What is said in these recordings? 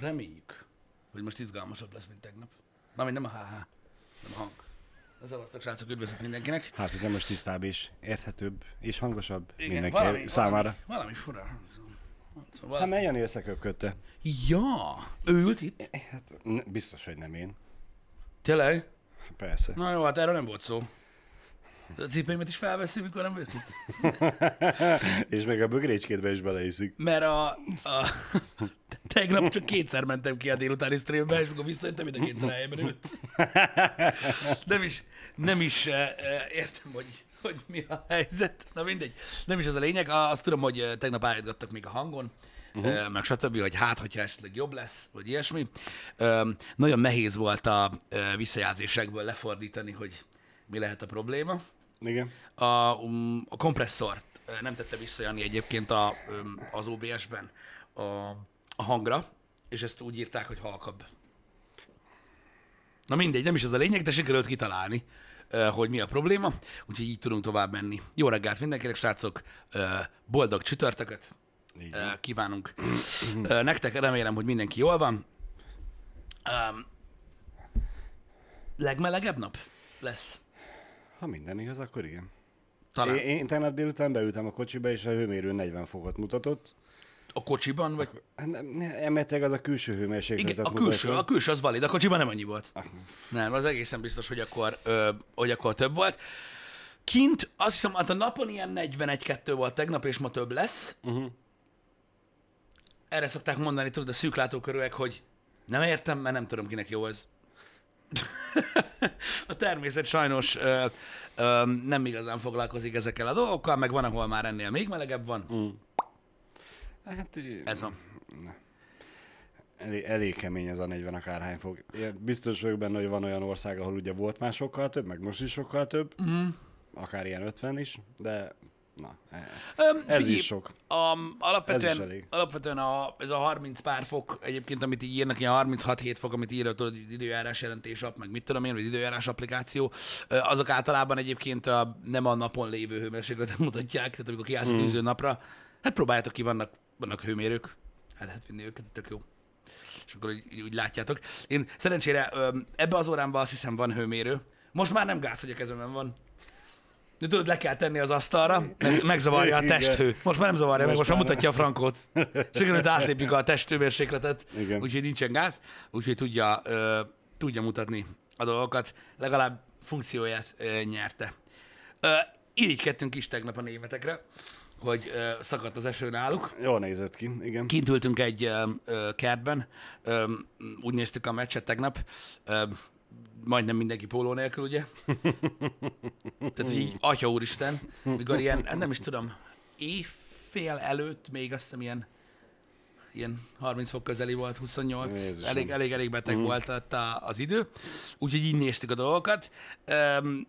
Reméljük, hogy most izgalmasabb lesz, mint tegnap. Na, nem a HH, nem a hang. Szevasztok, srácok, üdvözlök mindenkinek. Hát, hogy most tisztább és érthetőbb és hangosabb Igen, mindenki valami, számára. Valami, valami fura. Szóval, Hát melyen összeköpködte? Ja, ő ült itt? Hát, biztos, hogy nem én. Tényleg? Persze. Na jó, hát erről nem volt szó. A cipőimet is felveszi, mikor nem vagyok itt? és meg a bögrécskédbe is beleiszik. Mert a, a tegnap csak kétszer mentem ki a délutáni streambe, és amikor visszajöttem, mind a kétszer helyben ült. Nem is, nem is eh, eh, értem, hogy, hogy mi a helyzet. Na mindegy. Nem is ez a lényeg. Azt tudom, hogy eh, tegnap állítgattak még a hangon, uh-huh. meg stb., hogy hát, hogyha esetleg jobb lesz, vagy ilyesmi. Öm, Nagyon nehéz volt a eh, visszajelzésekből lefordítani, hogy mi lehet a probléma. Igen. A, um, a kompresszort nem tette vissza Jani egyébként a, öm, az OBS-ben a, a hangra, és ezt úgy írták, hogy halkabb. Na mindegy, nem is az a lényeg, de sikerült kitalálni, hogy mi a probléma, úgyhogy így tudunk tovább menni. Jó reggelt mindenkinek, srácok, boldog csütörtököt Így kívánunk. Nektek remélem, hogy mindenki jól van. Legmelegebb nap lesz. Ha minden igaz, akkor igen. Talán. Én, én tegnap délután beültem a kocsiba, és a hőmérő 40 fokot mutatott. A kocsiban, vagy Hát emeltek az a külső hőmérsékletet Igen, a külső, a külső az valid, a kocsiban nem annyi volt. Ah, Nem, az egészen biztos, hogy akkor, ö, hogy akkor több volt. Kint azt hiszem, hát a napon ilyen 41-2 volt tegnap, és ma több lesz. Uh-huh. Erre szokták mondani, tudod, a szűklátókörűek, hogy nem értem, mert nem tudom, kinek jó ez. A természet sajnos ö, ö, nem igazán foglalkozik ezekkel a dolgokkal, meg van, ahol már ennél még melegebb van. Mm. Hát, Ez van. Elég, elég kemény ez a 40 akárhány fok. Én biztos vagyok benne, hogy van olyan ország, ahol ugye volt már sokkal több, meg most is sokkal több, Mm. akár ilyen 50 is, de na, e- Öm, ez figyelj, is sok. Um, alapvetően, Ez is elég. alapvetően a, ez a 30 pár fok, egyébként, amit így írnak, ilyen 36-7 fok, amit írja, tudod, az időjárás jelentés app, meg mit tudom én, vagy időjárás applikáció, azok általában egyébként a, nem a napon lévő hőmérsékletet mutatják, tehát amikor kiállsz Mm. a tűző napra, hát próbáljátok ki, vannak, vannak hőmérők, el lehet vinni őket, tök jó. És akkor úgy, úgy látjátok. Én szerencsére ebbe az órámban azt hiszem van hőmérő. Most már nem gáz, hogy a kezemben van. De tudod, le kell tenni az asztalra, meg, megzavarja a testhő. Most már nem zavarja, meg most Most már mutatja a frankót. Sikerült átlépjük a testhőmérsékletet, úgyhogy nincsen gáz, úgyhogy tudja, ö, tudja mutatni a dolgokat. Legalább funkcióját ö, nyerte. Ö, irigykedtünk is tegnap a németekre, hogy ö, szakadt az eső náluk. Jól nézett ki, igen. Kint ültünk egy ö, ö, kertben, ö, úgy néztük a meccset tegnap, ö, majdnem mindenki póló nélkül, ugye? Tehát, hogy így, atya úristen, mikor ilyen, hát nem is tudom, éjfél előtt még azt hiszem ilyen, ilyen 30 fok közeli volt, 28, Jézusom. elég, elég, elég beteg mm. volt az idő, úgyhogy így néztük a dolgokat. Um,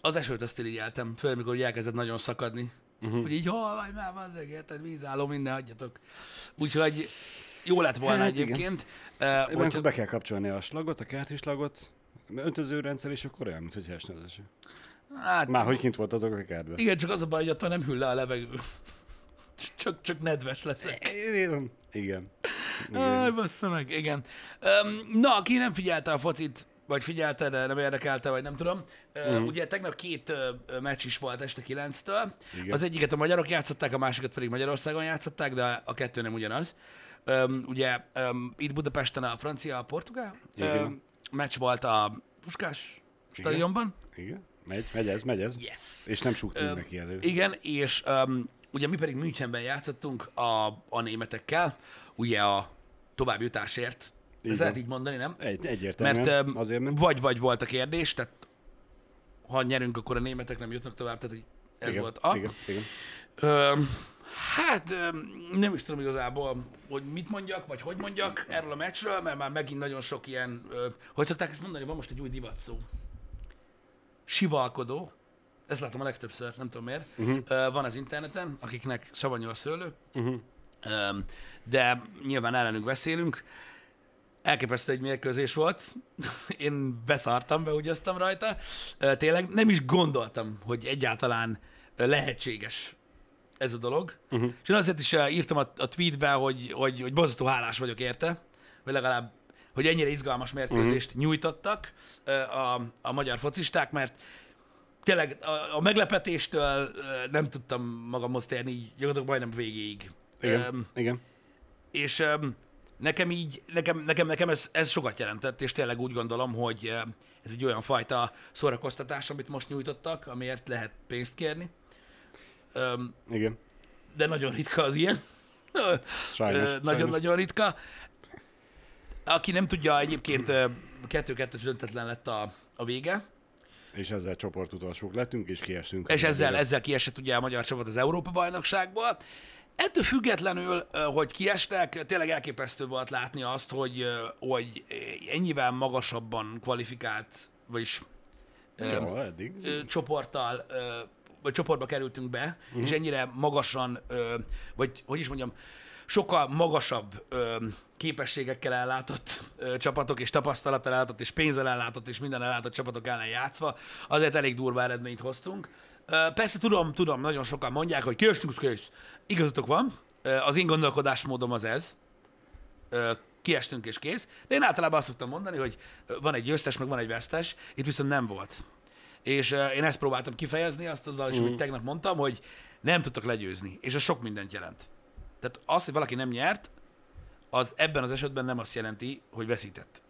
az esőt azt irigyeltem, főleg mikor elkezdett nagyon szakadni. Uh-huh. Hogy így hol vagy már, bazzeg, érted, vízálló, minden, hagyjatok. Úgyhogy jó lett volna Hát igen. Uh, Ilyenkor hogyha, be kell kapcsolni a slagot, a kerti slagot, öntöző rendszer, és akkor olyan, mintha esne az eső. hát, Már hogy kint voltatok a kertben. igen, csak az a baj, hogy attól nem hűl le a levegő. Csak, csak nedves leszek. Igen. Igen. Igen. bassza meg, igen. Um, na, aki nem figyelte a focit, vagy figyelte, de nem érdekelte, vagy nem tudom. Uh, Mhm. Ugye tegnap két uh, meccs is volt este 9-től. Igen. Az egyiket a magyarok játszották, a másikat pedig Magyarországon játszották, de a kettő nem ugyanaz. Um, ugye um, itt Budapesten a francia, a portugál Igen. um, meccs volt a Puskás stadionban. Igen. Megy, megy ez, megy ez. Yes. És nem súgtunk Öm, neki elő. Igen, és um, ugye mi pedig Münchenben játszottunk a, a németekkel, ugye a továbbjutásért. Így Ez lehet így mondani, nem? Egy, egyértelműen. Mert um, Azért ment. vagy-vagy volt a kérdés, tehát ha nyerünk, akkor a németek nem jutnak tovább, tehát ez igen, volt a. Igen, igen. Öm, hát nem is tudom igazából, hogy mit mondjak, vagy hogy mondjak erről a meccsről, mert már megint nagyon sok ilyen, hogy szokták ezt mondani, van most egy új divat szó. Sivalkodó. Ezt látom a legtöbbször, nem tudom miért. Uh-huh. Van az interneten, akiknek savanyú a szőlő, Uh-huh. De nyilván ellenünk beszélünk. Elképesztő egy mérkőzés volt. Én beszartam, beúgyaztam rajta. Tényleg nem is gondoltam, hogy egyáltalán lehetséges ez a dolog. Uh-huh. És én azért is eh, írtam a, a tweetbe, hogy, hogy, hogy borzasztó hálás vagyok érte, vagy legalább, hogy ennyire izgalmas mérkőzést uh-huh. nyújtottak eh, a, a magyar focisták, mert tényleg a, a meglepetéstől eh, nem tudtam magamhoz térni, így gyakorlatilag majdnem végéig. Igen, Öm, igen. és öm, nekem így, nekem, nekem, nekem ez, ez sokat jelentett, és tényleg úgy gondolom, hogy ez egy olyan fajta szórakoztatás, amit most nyújtottak, amiért lehet pénzt kérni. Öm, Igen. de nagyon ritka az ilyen. Nagyon-nagyon ritka. Aki nem tudja, egyébként 2-2-es döntetlen lett a, a vége, És ezzel csoportutolsók lettünk, és kiestünk. és ezzel, ezzel kiesett ugye a magyar csapat az Európa-bajnokságból. Ettől függetlenül, hogy kiestek, tényleg elképesztő volt látni azt, hogy, hogy ennyivel magasabban kvalifikált, vagyis ö, Jó, eddig. ö, csoporttal, ö, vagy csoportba kerültünk be, uh-huh. és ennyire magasan, ö, vagy hogy is mondjam, sokkal magasabb ö, képességekkel ellátott ö, csapatok, és tapasztalattal ellátott, és pénzzel ellátott, és minden ellátott csapatok ellen játszva, azért elég durva eredményt hoztunk. Ö, persze tudom, tudom, nagyon sokan mondják, hogy kiestünk, kész. Igazatok van, Ö, az én gondolkodásmódom az ez, Ö, kiestünk és kész. De én általában azt szoktam mondani, hogy van egy győztes, meg van egy vesztes, itt viszont nem volt. És én ezt próbáltam kifejezni, azt azzal is, amit tegnap mondtam, hogy nem tudtak legyőzni, és ez sok mindent jelent. Tehát az, hogy valaki nem nyert, az ebben az esetben nem azt jelenti, hogy veszített.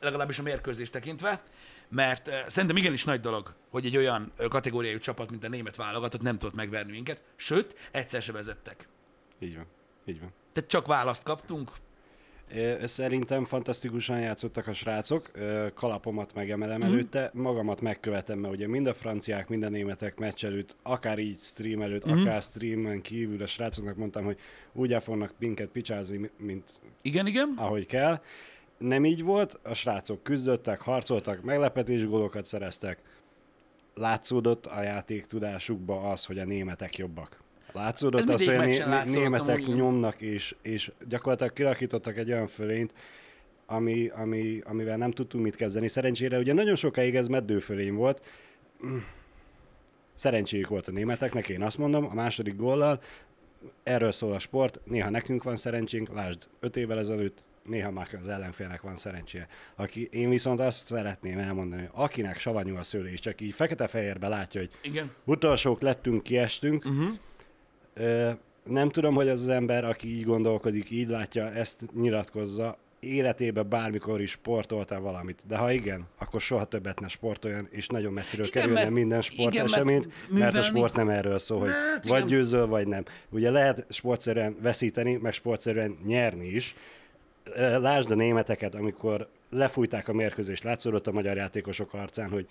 Legalábbis a mérkőzést tekintve, mert szerintem igenis nagy dolog, hogy egy olyan kategóriájú csapat, mint a német válogatott nem tudott megverni minket, sőt, egyszer se vezettek. Így van. Így van. Tehát csak választ kaptunk, Szerintem fantasztikusan játszottak a srácok, kalapomat megemelem Mhm. előtte, magamat megkövetem, mert ugye mind a franciák, mind a németek meccs előtt, akár így stream előtt, Mhm. akár streamen kívül a srácoknak mondtam, hogy úgy el fognak minket picsázni, mi- mint igen, igen, ahogy kell. Nem így volt, a srácok küzdöttek, harcoltak, meglepetés gólokat szereztek. Látszódott a játék tudásukba az, hogy a németek jobbak. Látszódott az, hogy a németek igen. nyomnak, és, és gyakorlatilag kirakítottak egy olyan fölényt, ami, ami, amivel nem tudtunk mit kezdeni. Szerencsére ugye nagyon sokáig ez meddőfölény volt. Szerencséjük volt a németeknek, én azt mondom, a második góllal. Erről szól a sport, néha nekünk van szerencsénk, lásd, öt évvel ezelőtt, néha már az ellenfélnek van szerencséje. Aki, én viszont azt szeretném elmondani, akinek savanyú a szőlés, csak így fekete-fehérbe látja, hogy igen. utolsók lettünk, kiestünk, Uh-huh. Nem tudom, hogy az az ember, aki így gondolkodik, így látja, ezt nyilatkozza, életében bármikor is sportoltál valamit. De ha igen, akkor soha többet ne sportoljon, és nagyon messziről Igen, kerülne mert- minden sporteseményt, mert mert, mert a sport nem erről szól, hogy Hát, vagy igen. győzöl, vagy nem. Ugye lehet sportszerűen veszíteni, meg sportszerűen nyerni is. Lásd a németeket, amikor lefújták a mérkőzést, látszódott a magyar játékosok arcán, hogy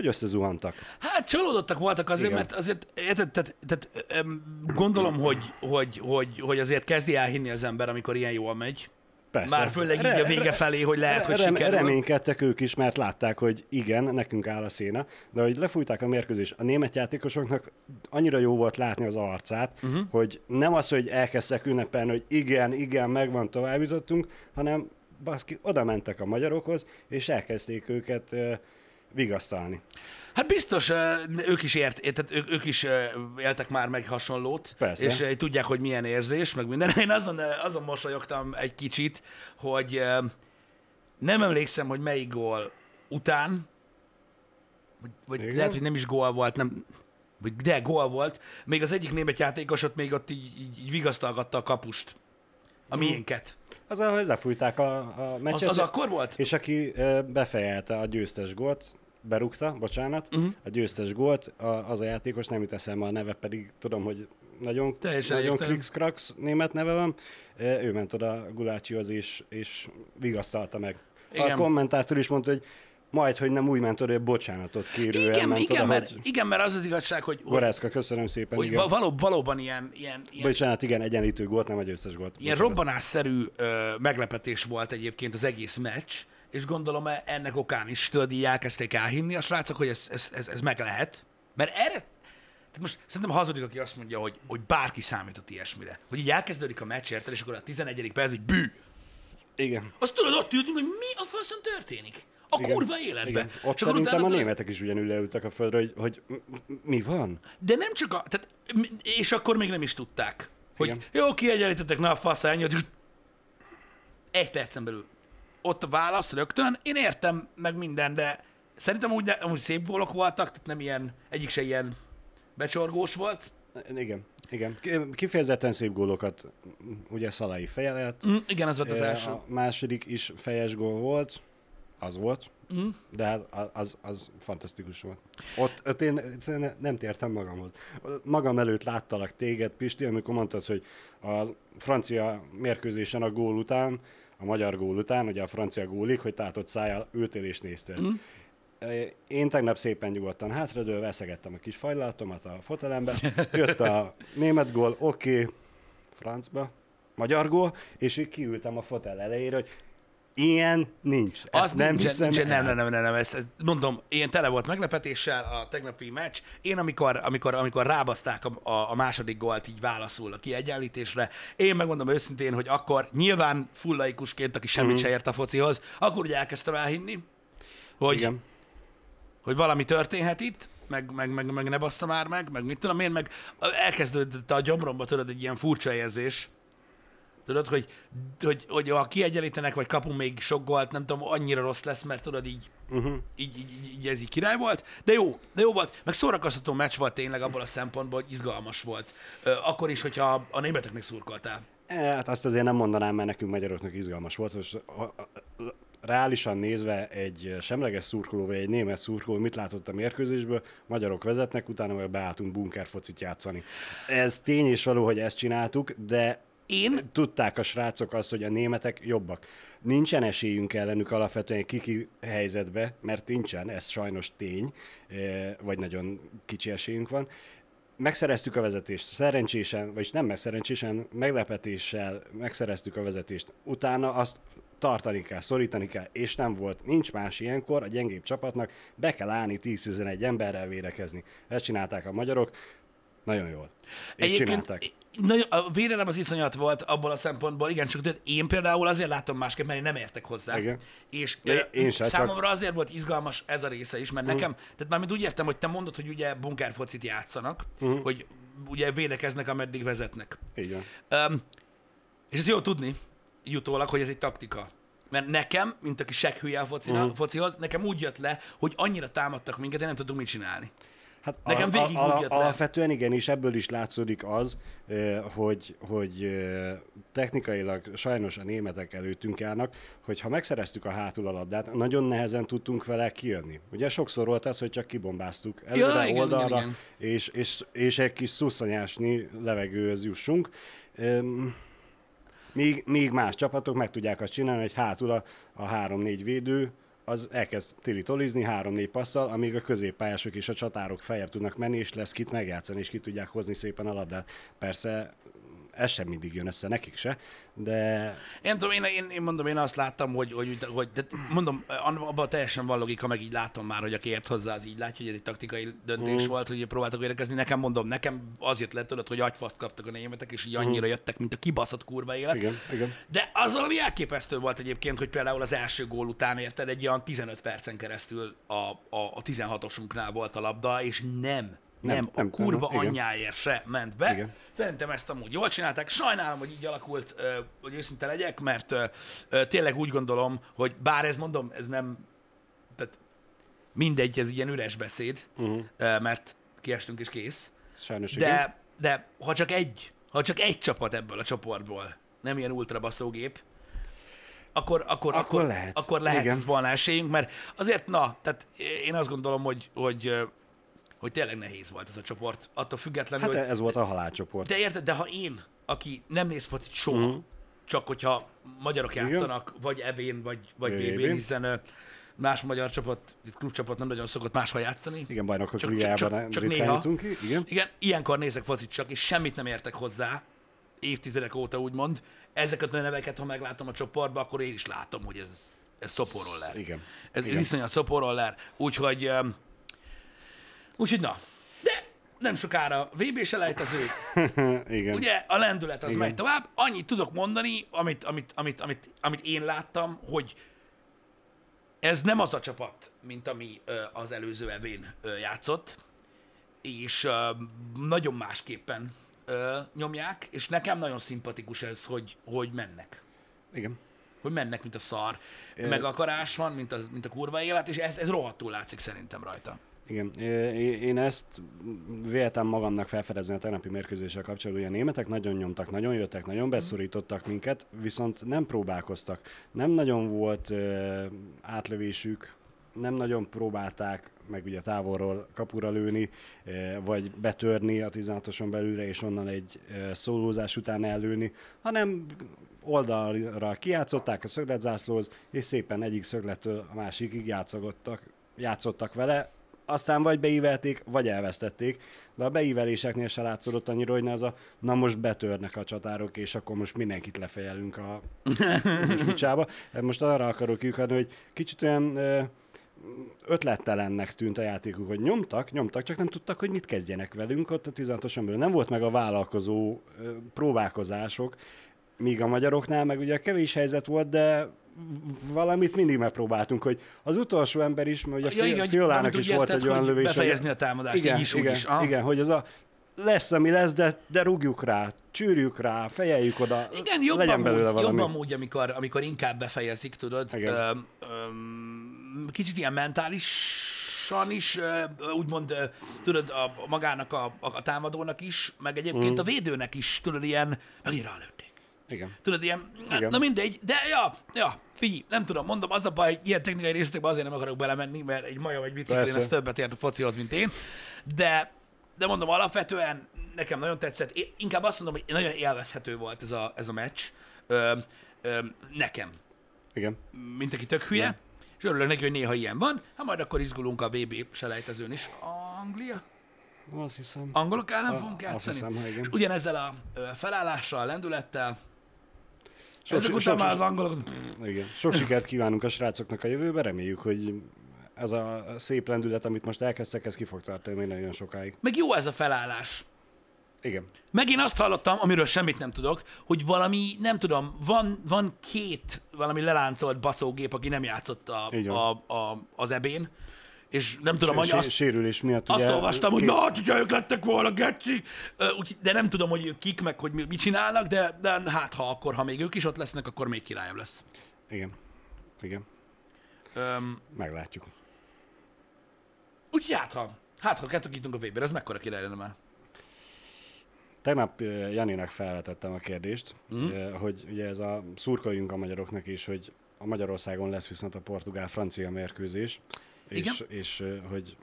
hogy összezuhantak. Hát csalódottak voltak azért, Igen. mert azért, tehát, tehát em, gondolom, hogy, hogy, hogy, hogy azért kezdi elhinni az ember, amikor ilyen jól megy. Persze. Már főleg így a vége felé, hogy lehet, hogy Rem- sikerül. reménykedtek ők is, mert látták, hogy igen, nekünk áll a széna, de hogy lefújták a mérkőzés, a német játékosoknak annyira jó volt látni az arcát, uh-huh. hogy nem az, hogy elkezdtek ünnepelni, hogy igen, igen, megvan, tovább jutottunk, hanem baszki, oda mentek a magyarokhoz, és elkezdték őket vigasztalni. Hát biztos, ők is, ért, tehát ők, ők is éltek már meg hasonlót, Persze. és tudják, hogy milyen érzés, meg minden. Én azon, azon mosolyogtam egy kicsit, hogy nem emlékszem, hogy melyik gól után, vagy, vagy Igen? lehet, hogy nem is gól volt, nem, vagy de gól volt, még az egyik német játékos ott még ott így, így, így vigasztalgatta a kapust, a miénket. Az, ahogy lefújták a, a Az, meccset, az akkor volt? és aki befejelte a győztes gólt, berúgta, bocsánat, uh-huh. a győztes gólt, a, az a játékos, nem jut eszembe a neve, pedig tudom, hogy nagyon, Teljesen nagyon egyértelmű. krix német neve van. Ő ment oda Gulácsihoz, és, és vigasztalta meg. Igen. A kommentátor is mondta, hogy majd, hogy nem úgy ment oda, hogy bocsánatot kérően Igen, ment igen, oda, mert, hogy igen, mert az az igazság, hogy, Gorászka, köszönöm szépen, hogy igen. va- való, valóban ilyen, ilyen, ilyen Bocsánat, igen, egyenlítő gólt, nem egy összes gólt. Ilyen Bocsánat. robbanásszerű ö, meglepetés volt egyébként az egész meccs, és gondolom e- ennek okán is tudod, így elkezdték elhinni a srácok, hogy ez, ez, ez, ez meg lehet. Mert erre, tehát most szerintem hazudik, aki azt mondja, hogy, hogy bárki számított ilyesmire. Hogy így elkezdődik a meccs, érted, és akkor a 11. perc, hogy bű. Igen. Azt tudod, ott ültünk, hogy mi a faszom történik. A Igen. kurva életbe. Igen. Ott Csak szerintem a utána- németek is ugyanúgy leültek a földre, hogy, hogy mi van? De nem csak a... Tehát, és akkor még nem is tudták, hogy Igen. jó, kiegyenlítettek, na, fasz, ennyi, hogy egy percen belül. Ott a válasz rögtön, én értem meg minden, de szerintem úgy, amúgy szép gólok voltak, tehát nem ilyen, egyik se ilyen becsorgós volt. Igen, igen. Ki- Kifejezetten szép gólokat, ugye Szalai fejelt, Mm, igen, ez volt az első. a második is fejes gól volt, az volt, Mm. de hát az, az fantasztikus volt. Ott, ott én nem tértem magamhoz. Magam előtt láttalak téged, Pisti, amikor mondtad, hogy a francia mérkőzésen a gól után, a magyar gól után, ugye a francia gólig, hogy tátott szájjal ültél és néztél. Mm. Én tegnap szépen nyugodtan hátradőlve eszegettem a kis fajlatomat a fotelembe, jött a német gól, oké, okay, francba, magyar gól, és így kiültem a fotel elejére, hogy ilyen nincs. Ezt Az nem nincsen, hiszem nincsen, nem, nem, nem, nem, nem, ez, ez, mondom, én tele volt meglepetéssel a tegnapi meccs. Én amikor, amikor, amikor rábaszták a, a, a második gólt így válaszul a kiegyenlítésre, én megmondom őszintén, hogy akkor nyilván full laikusként, aki semmit Mhm. se ért a focihoz, akkor ugye elkezdtem elhinni, hogy, Igen. hogy valami történhet itt, meg, meg, meg, meg ne bassza már meg, meg mit tudom én, meg elkezdődött a gyomromba, tudod, egy ilyen furcsa érzés, Tudod, hogy, hogy, hogy ha kiegyenlítenek, vagy kapunk még sok gólt, nem tudom, annyira rossz lesz, mert tudod, így, uh-huh. így, így, így, ez így király volt. De jó, de jó volt. Meg szórakoztató meccs volt tényleg abból a szempontból, hogy izgalmas volt. Akkor is, hogyha a németeknek szurkoltál. E, Hát azt azért nem mondanám, mert nekünk magyaroknak izgalmas volt. Most reálisan nézve egy semleges szurkoló vagy egy német szurkoló mit látott a mérkőzésből, magyarok vezetnek, utána meg beálltunk bunkerfocit játszani. Ez tény és való, hogy ezt csináltuk, de Én tudták a srácok azt, hogy a németek jobbak. Nincsen esélyünk ellenük alapvetően kiki helyzetbe, mert nincsen, ez sajnos tény, eh, vagy nagyon kicsi esélyünk van. Megszereztük a vezetést, szerencsésen, vagyis nem megszerencsésen, meglepetéssel megszereztük a vezetést. Utána azt tartani kell, szorítani kell, és nem volt. Nincs más ilyenkor, a gyengébb csapatnak be kell állni 10-11 emberrel védekezni. Ezt csinálták a magyarok, nagyon jól. És csinálták. Nagyon, a védelem az iszonyat volt abból a szempontból, igen, csak tudod, én például azért látom másképp, mert én nem értek hozzá. Igen. És De én sem, csak- számomra azért volt izgalmas ez a része is, mert nekem, tehát mármint úgy értem, hogy te mondod, hogy ugye bunkerfocit játszanak, hogy ugye védekeznek, ameddig vezetnek. Van. Um, és ez jó tudni, jutólag, hogy ez egy taktika. Mert nekem, mint aki seghülye a focina, Mhm. focihoz, nekem úgy jött le, hogy annyira támadtak minket, én nem tudtunk mit csinálni. Hát Nekem végig a, úgy a. Alapvetően igen, és ebből is látszódik az, hogy, hogy technikailag sajnos a németek előttünk állnak, hogy ha megszereztük a hátul a labdát, nagyon nehezen tudtunk vele kijönni. Ugye sokszor volt az, hogy csak kibombáztuk előre, Ja, igen, oldalra, igen, igen. És, és, és egy kis szuszanyásni levegőhöz jussunk. Öm, Míg, míg más csapatok meg tudják azt csinálni, hogy hátul a, a 3-4 védő az elkezd tili-tolizni 3-4 passzal, amíg a középpályások és a csatárok feljebb tudnak menni, és lesz kit megjátszani, és ki tudják hozni szépen a labdát. Persze ez sem mindig jön össze nekik se, de Én tudom, én, én, én mondom, én azt láttam, hogy, hogy, hogy de mondom, abban teljesen van logika, meg így látom már, hogy aki ért hozzá, az így látja, hogy ez egy taktikai döntés mm. volt, hogy próbáltak védekezni. Nekem mondom, nekem az jött le tőled, hogy agyfaszt kaptak a németek, és így annyira jöttek, mint a kibaszott kurva élet. igen, igen. De az valami elképesztő volt egyébként, hogy például az első gól után érted, egy olyan 15 percen keresztül a, a, a 16-osunknál volt a labda, és nem, nem, nem a kurva nem, anyjáért se ment be. Igen. Szerintem ezt amúgy jól csinálták. Sajnálom, hogy így alakult, hogy őszinte legyek, mert tényleg úgy gondolom, hogy bár ez mondom, ez nem, tehát mindegy, ez ilyen üres beszéd, uh-huh. mert kiestünk és kész. Sajnos igen. De, de ha csak egy, ha csak egy csapat ebből a csoportból, nem ilyen ultrabaszógép, akkor, akkor, Akkor akkor, lehet. akkor lehet Igen. volna esélyünk, mert azért, na, tehát én azt gondolom, hogy, hogy, hogy tényleg nehéz volt ez a csoport, attól függetlenül, Hát hogy ez volt a halálcsoport. de érted, de ha én, aki nem néz focit soha, mm. csak hogyha magyarok Igen. játszanak, vagy evén, vagy, vagy. VB-n, hiszen más magyar csapat, itt klubcsapat nem nagyon szokott máshol játszani. Igen, bajnokok Csak- csak- csak néha. ki. Igen. Igen, ilyenkor nézek focit csak, és semmit nem értek hozzá, évtizedek óta úgymond. Ezeket a neveket, ha meglátom a csoportba, akkor én is látom, hogy ez, ez szoporoller. Igen. Ez, ez Igen. iszonyat szoporoller. Úgyhogy, úgyhogy na. De nem sokára VB selejtező, Igen. Ugye a lendület az Igen. megy tovább. Annyit tudok mondani, amit, amit, amit, amit, amit én láttam, hogy ez nem az a csapat, mint ami az előző evén játszott, és nagyon másképpen nyomják, és nekem nagyon szimpatikus ez, hogy, hogy mennek. Igen. Hogy mennek, mint a szar. Meg akarás van, mint, az, mint a kurva élet, és ez, ez rohadtul látszik szerintem rajta. Igen, én ezt véltem magamnak felfedezni a tegnapi mérkőzéssel kapcsolatban. Ugye a németek nagyon nyomtak, nagyon jöttek, nagyon beszorítottak minket, viszont nem próbálkoztak. Nem nagyon volt ö, átlövésük, nem nagyon próbálták meg ugye távolról kapura lőni, vagy betörni a 16-oson belülre, és onnan egy szólózás után ellőni, hanem oldalra kijátszották a szögletzászlóhoz, és szépen egyik szöglettől a másikig játszottak, játszottak vele, aztán vagy beívelték, vagy elvesztették, de a beíveléseknél se látszódott annyira, hogy az a, na most betörnek a csatárok, és akkor most mindenkit lefejelünk a most picsába. Most arra akarok kiukadni, hogy kicsit olyan ötlettelennek tűnt a játékuk, hogy nyomtak, nyomtak, csak nem tudtak, hogy mit kezdjenek velünk ott a 16-oson belül. Nem volt meg a vállalkozó próbálkozások, míg a magyaroknál meg ugye kevés helyzet volt, de valamit mindig megpróbáltunk, hogy az utolsó ember is, mert ugye Ja, ja, Fiolának is volt egy olyan lövés, befejezni a támadást, igen, így is, úgy igen, is. Aha. igen, hogy az a lesz, ami lesz, de, de rúgjuk rá, csűrjük rá, fejeljük oda, Igen, jobb legyen belőle amúgy, valami. jobb amúgy amikor, amikor inkább befejezik, tudod. Igen. Öm, öm, kicsit ilyen mentálisan is, úgymond, tudod, a, a magának a, a, a támadónak is, meg egyébként Mm. a védőnek is, tudod, ilyen, megint rálőtték. Igen. Tudod, ilyen, Igen. na mindegy, de ja, ja, figyelj, nem tudom, mondom, az a baj, hogy ilyen technikai részletekbe azért nem akarok belemenni, mert egy majom, egy biciklén, Persze. ez többet ért a focihoz, mint én, de, de mondom, alapvetően nekem nagyon tetszett, én inkább azt mondom, hogy nagyon élvezhető volt ez a, ez a meccs, ö, ö, nekem, Igen. mint aki tök hülye, és örülök neki, hogy néha ilyen van, hát majd akkor izgulunk a VB selejtezőn is. Anglia? Azt hiszem. Angolok ellen A- fogunk azt játszani? hiszem, igen. És ugyanezzel a felállással, lendülettel, Sok, ezek után sok, már az angolok... igen. sok sikert kívánunk a srácoknak a jövőben, reméljük, hogy ez a szép lendület, amit most elkezdtek, ez ki fog tartani még nagyon sokáig. Meg jó ez a felállás. Igen. Meg én azt hallottam, amiről semmit nem tudok, hogy valami, nem tudom, van, van két valami leláncolt baszógép, aki nem játszott a, a, a, az ebén, és nem tudom, hogy azt, Sérülés miatt azt ugye... olvastam, hogy két- na, hogyha ők lettek volna, geci, de nem tudom, hogy kik, meg hogy mi- mit csinálnak, de, de hát ha akkor, ha még ők is ott lesznek, akkor még királyabb lesz. Igen. Igen. Öm, Meglátjuk. úgyhogy hát ha, hát ha kettőkítunk a Weber, ez mekkora király lenne már. Tegnap ö, Janinek felvetettem a kérdést, mm. hogy ugye ez a szurkoljunk a magyaroknak is, hogy a Magyarországon lesz viszont a portugál-francia mérkőzés, Igen. és, és hogy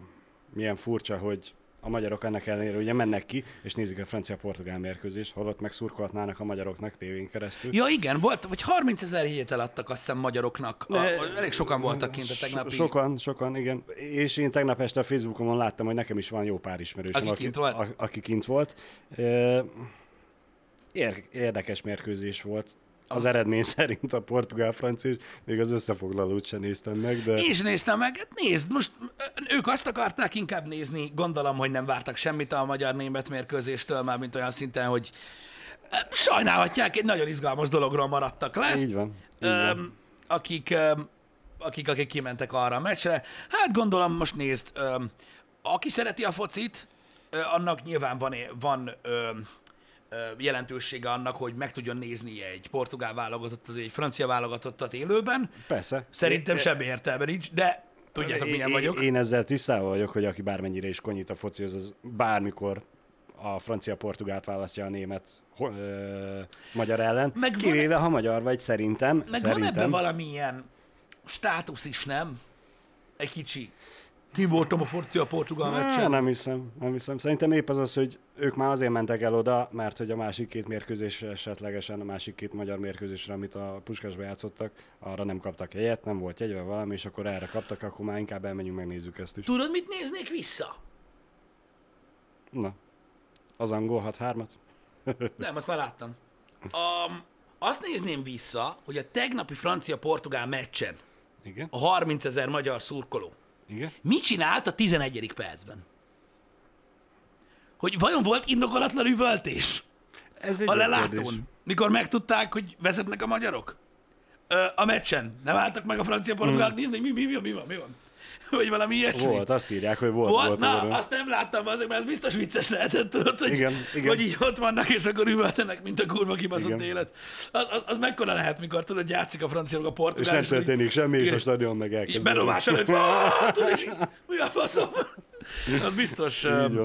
milyen furcsa, hogy a magyarok ennek ellenére ugye mennek ki, és nézik a francia-portugál mérkőzést, holott meg szurkolhatnának a magyaroknak tévén keresztül. Ja igen, volt, vagy 30 ezer hét eladtak azt hiszem magyaroknak. A, elég sokan voltak kint a tegnapi... Sokan, sokan, igen. És én tegnap este a Facebookomon láttam, hogy nekem is van jó pár ismerősöm, Aki kint volt? A, aki kint volt. Érdekes mérkőzés volt. Az eredmény szerint a portugál-francia, még az összefoglalót sem néztem meg, de És néztem meg, hát nézd, most ők azt akarták inkább nézni, gondolom, hogy nem vártak semmit a magyar-német mérkőzéstől, már mint olyan szinten, hogy sajnálhatják, egy nagyon izgalmas dologról maradtak le. így van. Így van. Öm, akik, öm, akik, akik kimentek arra a meccsre. Hát gondolom, most nézd, öm, aki szereti a focit, annak nyilván van, van öm, jelentősége annak, hogy meg tudjon nézni egy portugál válogatottat, egy francia válogatottat élőben. Persze. Szerintem Én- semmi értelme nincs, de tudjátok, milyen vagyok. Én ezzel tisztában vagyok, hogy aki bármennyire is konyít a focihoz, az bármikor a francia-portugált választja a német ö, magyar ellen. Meg van- Kivéve, ha magyar vagy, szerintem. Meg van szerintem. ebben valamilyen státusz is, nem? Egy kicsi. Kim voltam a francia portugál Á, meccsen. nem hiszem, nem hiszem. Szerintem épp az az, hogy ők már azért mentek el oda, mert hogy a másik két mérkőzés esetlegesen, a másik két magyar mérkőzésre, amit a Puskásba játszottak, arra nem kaptak jegyet, nem volt jegyve valami, és akkor erre kaptak, akkor már inkább elmenjünk, megnézzük ezt is. Tudod, mit néznék vissza? Na, az angol 6-3-at? Nem, azt már láttam. Um, azt nézném vissza, hogy a tegnapi francia-portugál meccsen Igen, a 30 ezer magyar szurkoló igen. mit csinált a 11. percben? Hogy vajon volt indokolatlan üvöltés Ez egy a lelátón, kérdés. mikor megtudták, hogy vezetnek a magyarok? Ö, a meccsen. Nem álltak meg a francia-portugálok nézni, mi, mi, mi, mi van, mi van? Vagy valami ilyesmi. Volt, azt írják, hogy volt. Volt, volt na, volt azt nem láttam, azért, mert ez biztos vicces lehetett, tudod, hogy, Igen, igen. hogy így ott vannak, és akkor üvöltenek, mint a kurva kibaszott Igen. élet. Az, az, az mekkora lehet, mikor tudod, játszik a francia, a És portugál. nem így- történik semmi, és Igen. a stadion meg így elkezd. bedobás előtt, tudod, és így, mi a faszom? Az biztos, Így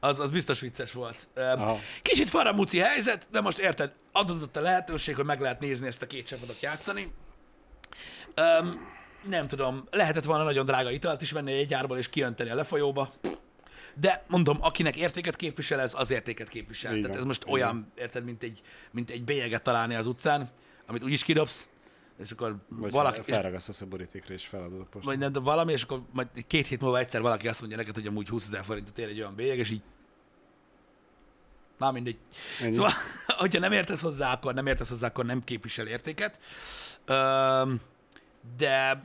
az, az biztos vicces volt. Aha. Kicsit faramúci helyzet, de most érted, adott a lehetőség, hogy meg lehet nézni ezt a két csapatot játszani. Öm, nem tudom, lehetett volna nagyon drága italt is venni egy árból és kiönteni a lefolyóba. De mondom, akinek értéket képvisel, ez az értéket képvisel. Így Tehát ez most így olyan, érted, mint egy, mint egy bélyeget találni az utcán, amit úgyis kidobsz, és akkor Vagy valaki, felragasztasz a borítékra, és feladod a postát. vagy nem, de valami, és akkor majd két hét múlva egyszer valaki azt mondja neked, hogy amúgy 20 ezer forintot ér egy olyan bélyeg, és így már mindegy. Ennyi. Szóval, hogyha nem értesz hozzá, akkor nem értesz hozzá, akkor nem képvisel értéket. Öm, de,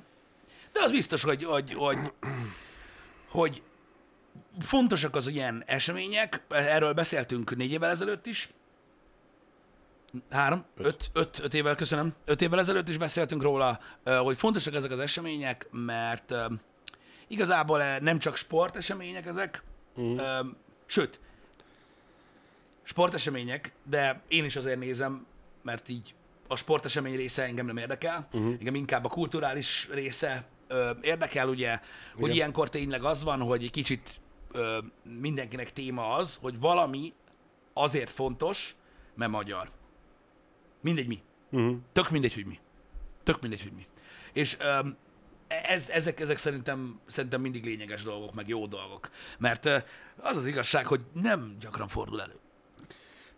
de az biztos, hogy, hogy, hogy, hogy fontosak az ilyen események, erről beszéltünk négy évvel ezelőtt is, három, öt, öt, öt évvel, köszönöm, öt évvel ezelőtt is beszéltünk róla, hogy fontosak ezek az események, mert igazából eh, nem csak sportesemények ezek, ö, sőt, sportesemények, de én is azért nézem, mert így a sportesemény része engem nem érdekel, uh-huh. engem inkább a kulturális része ö, érdekel, ugye, hogy Igen. ilyenkor tényleg az van, hogy egy kicsit ö, mindenkinek téma az, hogy valami azért fontos, mert magyar. Mindegy mi. Uh-huh. Tök mindegy, hogy mi. Tök mindegy, hogy mi. És öm, ez, ezek, ezek szerintem, szerintem mindig lényeges dolgok, meg jó dolgok. Mert ö, az az igazság, hogy nem gyakran fordul elő.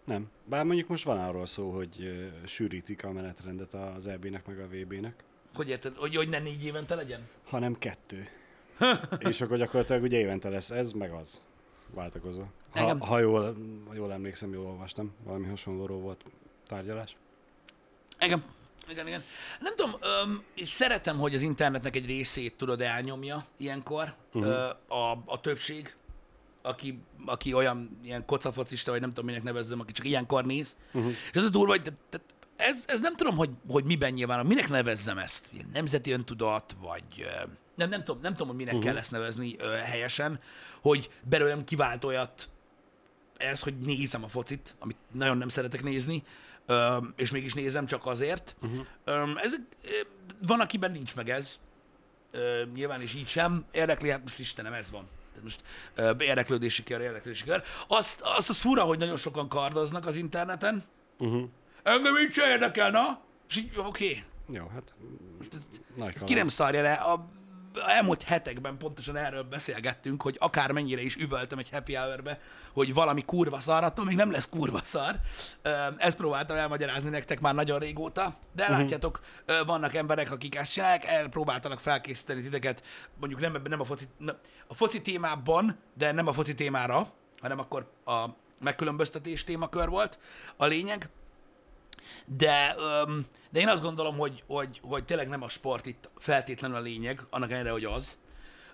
Nem. Bár mondjuk most van arról szó, hogy sűrítik a menetrendet az EB-nek meg a VB-nek, Hogy érted? Hogy, hogy ne négy évente legyen? hanem kettő. és akkor gyakorlatilag ugye évente lesz ez, meg az. Váltakozó. Engem- Ha, ha jól, ha jól emlékszem, jól olvastam, valami hasonlóról volt tárgyalás. Igen. Igen, igen. Nem tudom, öm, és szeretem, hogy az internetnek egy részét tudod elnyomja ilyenkor uh-huh. ö, a, a többség, aki, aki olyan ilyen kocafocista, vagy nem tudom, minek nevezzem, aki csak ilyenkor néz. Uh-huh. És az a durva, hogy te, te, ez, ez nem tudom, hogy, hogy miben nyilván, minek nevezzem ezt. Nemzeti öntudat, vagy ö, nem, nem, tudom, nem tudom, hogy minek uh-huh. kell ezt nevezni ö, helyesen, hogy belőlem kivált olyat ez, hogy nézem a focit, amit nagyon nem szeretek nézni, öm, és mégis nézem csak azért. Uh-huh. Öm, ez, ö, van, akiben nincs meg ez, Ö, nyilván is így sem. Érdekli, hát most Istenem, ez van. Tehát most ö, érdeklődési kör, érdeklődési kör. Azt, azt az fura, hogy nagyon sokan kardoznak az interneten. Uh-huh. Engem így se érdekel, na? És így, oké. Okay. Jó, hát nagy Ki nem szarja le, a a elmúlt hetekben pontosan erről beszélgettünk, hogy akár mennyire is üvöltem egy happy hour hogy valami kurva szar, attól még nem lesz kurva szar. Ezt próbáltam elmagyarázni nektek már nagyon régóta, de uh-huh. látjátok, vannak emberek, akik ezt csinálják, elpróbáltanak felkészíteni titeket, mondjuk nem, nem a foci, a foci témában, de nem a foci témára, hanem akkor a megkülönböztetés témakör volt a lényeg. De, öm, de én azt gondolom, hogy, hogy, hogy tényleg nem a sport itt feltétlenül a lényeg, annak ellenére, hogy az,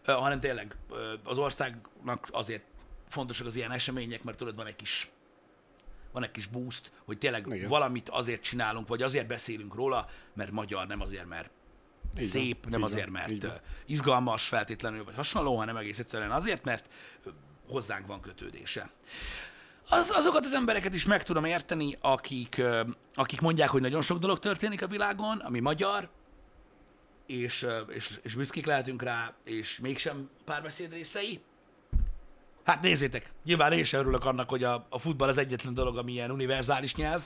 ö, hanem tényleg ö, az országnak azért fontosak az ilyen események, mert tudod, van egy kis van egy kis boost, hogy tényleg Igen. valamit azért csinálunk, vagy azért beszélünk róla, mert magyar, nem azért, mert Így van, szép, nem így azért, mert van. izgalmas feltétlenül, vagy hasonló, hanem egész egyszerűen azért, mert hozzánk van kötődése. Az, azokat az embereket is meg tudom érteni, akik, akik mondják, hogy nagyon sok dolog történik a világon, ami magyar, és, és, és büszkék lehetünk rá, és mégsem párbeszéd részei. Hát nézzétek, nyilván én sem örülök annak, hogy a, a futball az egyetlen dolog, ami ilyen univerzális nyelv,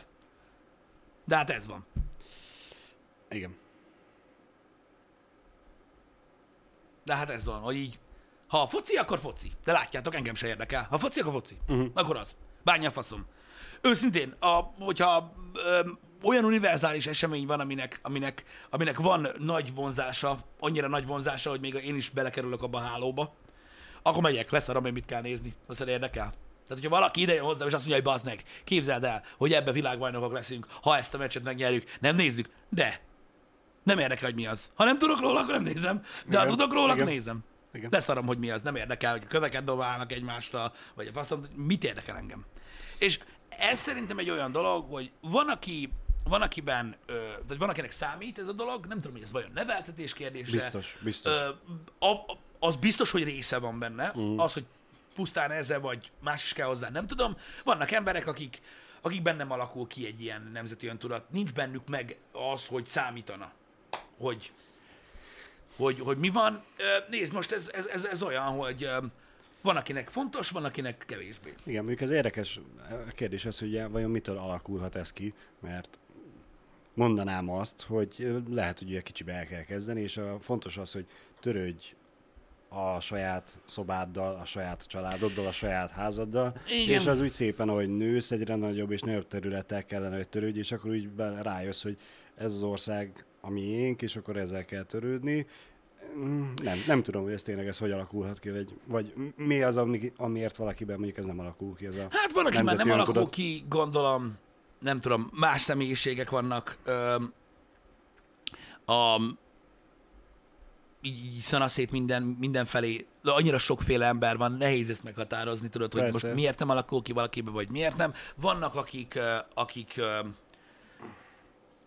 de hát ez van. Igen. De hát ez van, hogy így, ha foci, akkor foci. De látjátok, engem se érdekel. Ha foci, akkor foci. Uh-huh. Akkor az. Bánja a faszom. Őszintén, a, hogyha ö, olyan univerzális esemény van, aminek, aminek, aminek van nagy vonzása, annyira nagy vonzása, hogy még én is belekerülök abba a hálóba, akkor megyek, leszarom, hogy mit kell nézni. Azt érdekel. Tehát, hogyha valaki ide jön hozzám, és azt mondja, hogy bazd meg, képzeld el, hogy ebbe világbajnokok leszünk, ha ezt a meccset megnyerjük, nem nézzük, de nem érdekel, hogy mi az. Ha nem tudok róla, akkor nem nézem, de ha Igen, tudok róla, akkor nézem. Igen. Leszarom, hogy mi az, nem érdekel, hogy a köveket dobálnak egymásra, vagy a faszom, mit érdekel engem. És ez szerintem egy olyan dolog, hogy van, aki, van akiben, vagy van akinek számít ez a dolog, nem tudom, hogy ez vajon neveltetés kérdése. Biztos, biztos. A, a, az biztos, hogy része van benne, mm. az, hogy pusztán ezzel, vagy más is kell hozzá, nem tudom. Vannak emberek, akik, akik bennem alakul ki egy ilyen nemzeti öntudat. Nincs bennük meg az, hogy számítana, hogy, hogy, hogy mi van. Nézd, most ez, ez, ez, ez olyan, hogy van, akinek fontos, van, akinek kevésbé. Igen, mondjuk ez érdekes a kérdés az, hogy vajon mitől alakulhat ez ki, mert mondanám azt, hogy ö, lehet, hogy ugye kicsibe el kell kezdeni, és a, fontos az, hogy törődj a saját szobáddal, a saját családoddal, a saját házaddal, Igen. és az úgy szépen, ahogy nősz, egyre nagyobb és nagyobb területtel kellene, hogy törődj, és akkor úgy rájössz, hogy ez az ország a miénk, és akkor ezzel kell törődni. Mm, Nem, nem tudom, hogy ez tényleg ez hogy alakulhat ki, vagy, vagy mi az, ami, amiért valakiben mondjuk ez nem alakul ki, ez a Hát van, aki már nem alakul öntudat. ki, gondolom, nem tudom, más személyiségek vannak. Öm, a, így, így szanaszét minden, mindenfelé, de annyira sokféle ember van, nehéz ezt meghatározni, tudod, hogy Persze. most miért nem alakul ki valakibe, vagy miért nem. Vannak, akik, akik ö,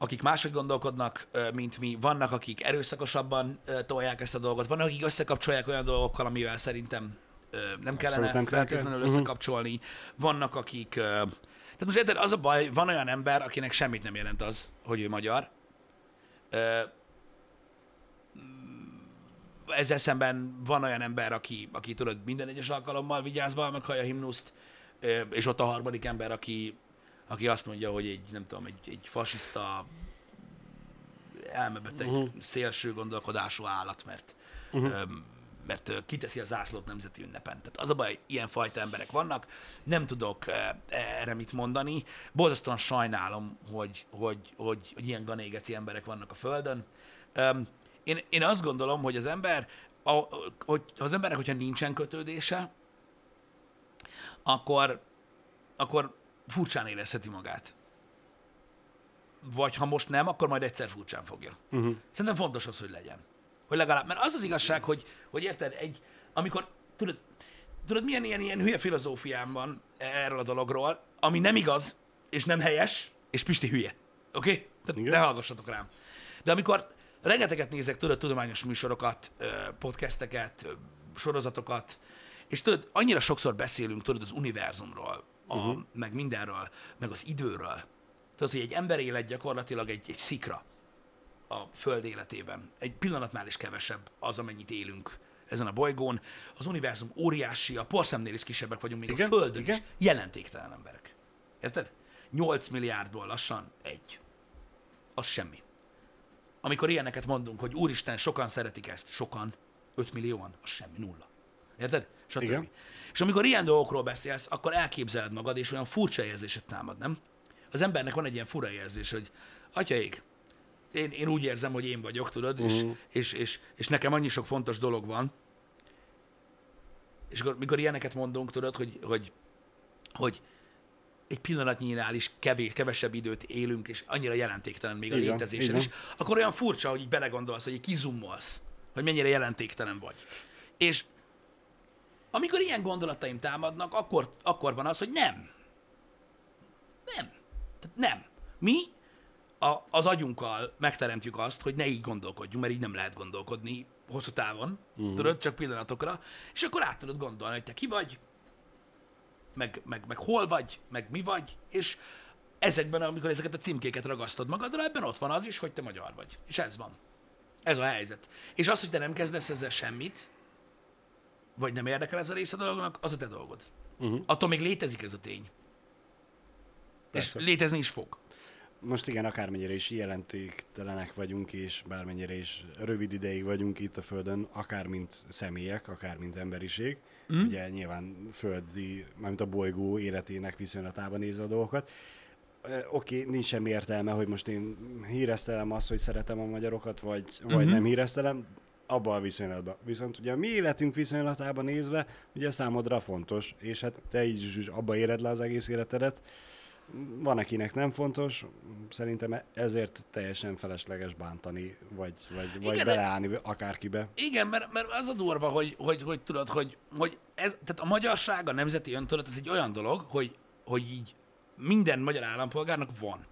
akik máshogy gondolkodnak, mint mi, vannak, akik erőszakosabban tolják ezt a dolgot, vannak, akik összekapcsolják olyan dolgokkal, amivel szerintem nem kellene nem kell. feltétlenül Mhm. összekapcsolni. Vannak, akik... Tehát most érted, az a baj, van olyan ember, akinek semmit nem jelent az, hogy ő magyar. Mm, Ezzel szemben van olyan ember, aki, aki tudod, minden egyes alkalommal vigyázva meghallja a himnuszt, és ott a harmadik ember, aki, aki azt mondja, hogy egy, nem tudom, egy, egy fasiszta, elmebeteg, uh-huh. szélső gondolkodású állat, mert, uh-huh. öm, mert kiteszi a zászlót nemzeti ünnepen. Tehát az a baj, ilyen fajta emberek vannak, nem tudok erre mit mondani. Borzasztóan sajnálom, hogy, hogy, hogy, hogy ilyen ganégeci emberek vannak a Földön. Én, én azt gondolom, hogy az ember, a, hogy az embernek, hogyha nincsen kötődése, akkor, akkor furcsán érezheti magát. Vagy ha most nem, akkor majd egyszer furcsán fogja. Uh-huh. Szerintem fontos az, hogy legyen. Hogy legalább, mert az az igazság, hogy, hogy érted, egy, amikor, tudod, tudod, milyen ilyen, ilyen hülye filozófiám van erről a dologról, ami nem igaz, és nem helyes, és Pisti hülye. Oké? Okay? Tehát Igen. ne hallgassatok rám. De amikor rengeteget nézek, tudod, tudományos műsorokat, podcasteket, sorozatokat, és tudod, annyira sokszor beszélünk, tudod, az univerzumról, a, uh-huh. meg mindenről, meg az időről. Tudod, hogy egy ember élet gyakorlatilag egy, egy szikra a Föld életében. Egy pillanatnál is kevesebb az, amennyit élünk ezen a bolygón. Az univerzum óriási, a porszemnél is kisebbek vagyunk, még Igen, a Földön igen. is. Jelentéktelen emberek. Érted? 8 milliárdból lassan egy. Az semmi. Amikor ilyeneket mondunk, hogy úristen, sokan szeretik ezt, sokan, 5 millióan, az semmi, nulla. Érted? Stb. Igen. És amikor ilyen dolgokról beszélsz, akkor elképzeled magad, és olyan furcsa érzésed támad, nem? Az embernek van egy ilyen fura érzés, hogy atyaik, én, én úgy érzem, hogy én vagyok, tudod, és, Mhm. és, és, és nekem annyi sok fontos dolog van, és akkor, mikor ilyeneket mondunk, tudod, hogy, hogy, hogy egy pillanatnyinál is kevés, kevesebb időt élünk, és annyira jelentéktelen még a Így van, létezésen is, akkor olyan furcsa, hogy így belegondolsz, hogy így kizummolsz, hogy mennyire jelentéktelen vagy. És amikor ilyen gondolataim támadnak, akkor, akkor van az, hogy nem. Nem. Tehát nem. Mi a, az agyunkkal megteremtjük azt, hogy ne így gondolkodjunk, mert így nem lehet gondolkodni hosszú távon, uh-huh. tudod, csak pillanatokra, és akkor át tudod gondolni, hogy te ki vagy, meg, meg, meg hol vagy, meg mi vagy, és ezekben, amikor ezeket a címkéket ragasztod magadra, ebben ott van az is, hogy te magyar vagy. És ez van. Ez a helyzet. És az, hogy te nem kezdesz ezzel semmit, vagy nem érdekel ez a része a dolognak, az a te dolgod. Uh-huh. Attól még létezik ez a tény. Persze. És létezni is fog. Most igen, akármennyire is jelentéktelenek vagyunk, és bármennyire is rövid ideig vagyunk itt a Földön, akár mint személyek, akár mint emberiség, mm. ugye nyilván földi, mármint a bolygó életének viszonylatában nézve a dolgokat. Oké, okay, nincs semmi értelme, hogy most én híresztelem azt, hogy szeretem a magyarokat, vagy, uh-huh. vagy nem híresztelem, abban a viszonylatban. Viszont ugye a mi életünk viszonylatában nézve, ugye számodra fontos, és hát te így is abba éred le az egész életedet, van, akinek nem fontos, szerintem ezért teljesen felesleges bántani, vagy, vagy, vagy de- beleállni akárkibe. Igen, mert, mert az a durva, hogy, hogy, hogy tudod, hogy, hogy ez, tehát a magyarság, a nemzeti öntudat, ez egy olyan dolog, hogy, hogy így minden magyar állampolgárnak van.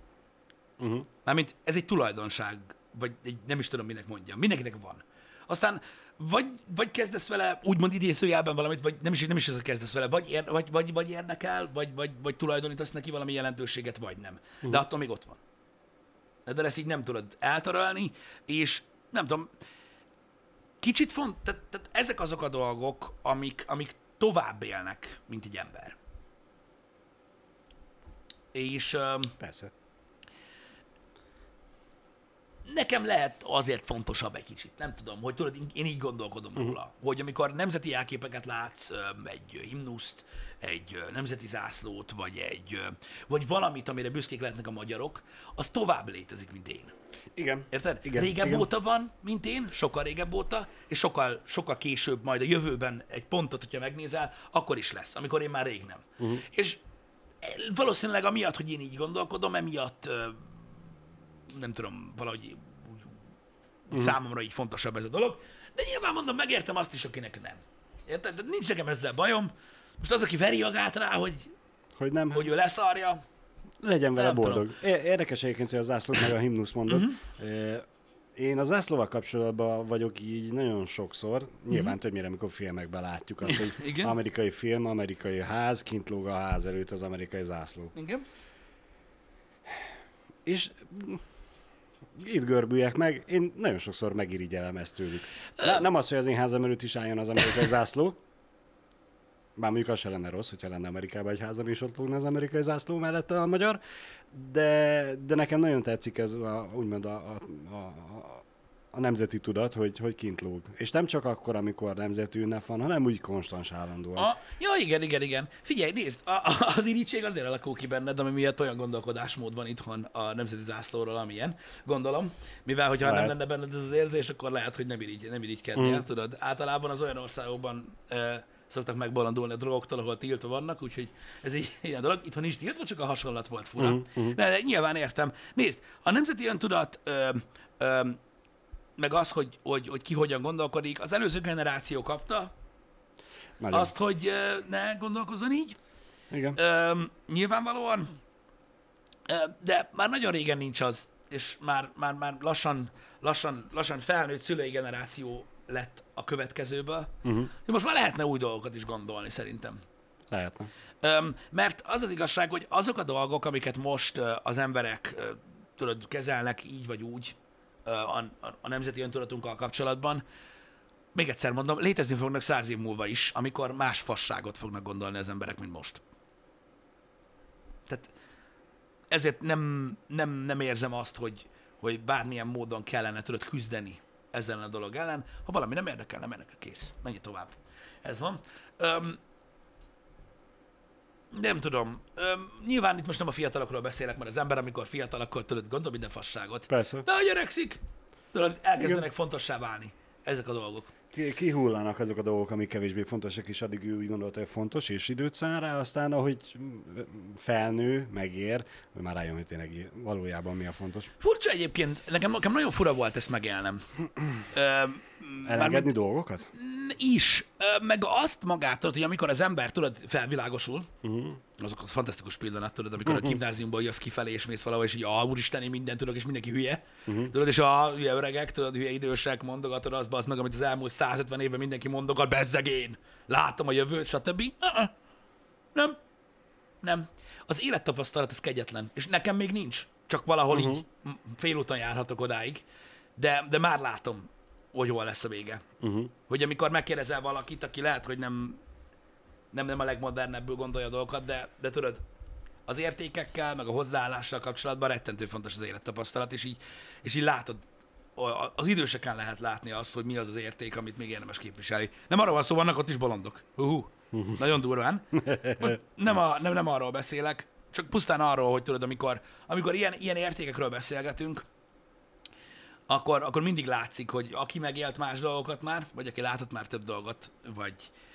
Uh-huh. Mármint ez egy tulajdonság, vagy egy, nem is tudom, minek mondjam. Mindenkinek van. Aztán vagy, vagy kezdesz vele úgymond idézőjelben valamit, vagy nem is, nem is az, hogy kezdesz vele, vagy, ér, vagy, vagy, vagy érdekel, vagy, vagy, vagy tulajdonítasz neki valami jelentőséget, vagy nem. Uh-huh. De attól még ott van. De ezt így nem tudod eltarolni, és nem tudom, kicsit font, tehát, tehát ezek azok a dolgok, amik, amik tovább élnek, mint egy ember. És um, Persze. Nekem lehet azért fontosabb egy kicsit. Nem tudom, hogy tudod, én így gondolkodom uh-huh. róla, hogy amikor nemzeti jelképeket látsz, egy himnuszt, egy nemzeti zászlót, vagy egy, vagy valamit, amire büszkék lehetnek a magyarok, az tovább létezik, mint én. Igen. Érted? Igen, régebb igen. óta van, mint én, sokkal régebb óta, és sokkal, sokkal később, majd a jövőben egy pontot, hogyha megnézel, akkor is lesz, amikor én már rég nem. Uh-huh. És valószínűleg amiatt, hogy én így gondolkodom, emiatt nem tudom, valahogy úgy, uh-huh. számomra így fontosabb ez a dolog, de nyilván mondom, megértem azt is, akinek nem. Érted? Tehát nincs nekem ezzel bajom. Most az, aki veri magát rá, hogy, Hogy nem, hogy ő leszarja, legyen vele nem boldog. É- Érdekes egyébként, hogy a zászlót meg a himnusz mondod. Mhm. Uh-huh. Én a zászlóval kapcsolatban vagyok így nagyon sokszor, nyilván uh-huh. többnyire, amikor filmekben látjuk azt, hogy Mhm. Igen. amerikai film, amerikai ház, kint lóg a ház előtt az amerikai zászló. igen, És itt görbüljek meg, én nagyon sokszor megirigyelem ezt tőlük. Ne, nem az, hogy az én házam előtt is álljon az amerikai zászló, bár mondjuk az se lenne rossz, hogyha lenne Amerikában egy házam, és ott lógne az amerikai zászló mellette a magyar, de, de nekem nagyon tetszik ez a, úgymond a, a, a, a, nemzeti tudat, hogy, hogy kint lóg. És nem csak akkor, amikor nemzeti ünnep van, hanem úgy konstans állandóan. A, ja, igen, igen, igen. Figyelj, nézd, a, a, az irítség azért alakul ki benned, ami miatt olyan gondolkodásmód van itthon a nemzeti zászlóról, amilyen, gondolom. Mivel, hogyha nem Lehet. lenne benned ez az érzés, akkor lehet, hogy nem, irigy, nem irigykednél, mm. tudod. Általában az olyan országokban e, szoktak megbolondulni a drogoktól, ahol tiltva vannak, úgyhogy ez egy ilyen dolog. Itthon is tiltva, csak a hasonlat volt fura. Mm, mm. De, de nyilván értem. Nézd, a nemzeti öntudat ö, ö, meg az, hogy, hogy, hogy ki hogyan gondolkodik, az előző generáció kapta, Nagyon. azt, hogy ne gondolkozzon így. Igen. Ö, nyilvánvalóan, de már nagyon régen nincs az, és már, már, már lassan, lassan, lassan felnőtt szülői generáció lett a következőből. Uh-huh. Most már lehetne új dolgokat is gondolni, szerintem. Lehetne. Öm, mert az az igazság, hogy azok a dolgok, amiket most az emberek tudod, kezelnek így vagy úgy a, a, a nemzeti öntudatunkkal kapcsolatban, még egyszer mondom, létezni fognak száz év múlva is, amikor más fasságot fognak gondolni az emberek, mint most. Tehát ezért nem, nem, nem érzem azt, hogy, hogy bármilyen módon kellene tudod küzdeni ezzel a dolog ellen. Ha valami nem érdekel, nem érdekel, kész. Menj tovább. Ez van. Öm, nem tudom. Öm, nyilván itt most nem a fiatalokról beszélek, mert az ember, amikor fiatal, akkor tudod, gondol minden fasságot. Persze. De ha öregszik, tudod, elkezdenek fontossá válni ezek a dolgok. Ki- Kihullanak azok a dolgok, amik kevésbé fontosak, és addig ő úgy gondolta, hogy fontos, és időt szán rá, aztán ahogy felnő, megér, hogy már rájön, hogy tényleg valójában mi a fontos. Furcsa egyébként, nekem, nekem nagyon fura volt ezt megélnem. Öm, Elengedni dolgokat? is, Ö, meg azt magát, hogy amikor az ember, tudod, felvilágosul, uh-huh. azok az fantasztikus pillanat, tudod, amikor uh-huh. a gimnáziumból jössz kifelé, és mész valahol, és így, ah, úristen, én mindent tudok, és mindenki hülye. Uh-huh. Tudod, és a hülye öregek, tudod, hülye idősek, mondogatod azt, az meg, amit az elmúlt 150 évben mindenki mondogat, bezzeg én, látom a jövőt, stb. Uh-uh. Nem. Nem. Az élettapasztalat, ez kegyetlen, és nekem még nincs. Csak valahol uh-huh. így félúton járhatok odáig, de, de már látom, hogy hol lesz a vége. Uh-huh. Hogy amikor megkérdezel valakit, aki lehet, hogy nem, nem, nem a legmodernebbül gondolja a dolgokat, de, de tudod, az értékekkel, meg a hozzáállással kapcsolatban rettentő fontos az élettapasztalat, és így, és így látod, az időseken lehet látni azt, hogy mi az az érték, amit még érdemes képviselni. Nem arról van szó, vannak ott is bolondok. Hú, nagyon durván. Most Nem, a, nem, nem arról beszélek, csak pusztán arról, hogy tudod, amikor, amikor ilyen, ilyen értékekről beszélgetünk, akkor, akkor mindig látszik, hogy aki megélt más dolgokat már, vagy aki látott már több dolgot, vagy,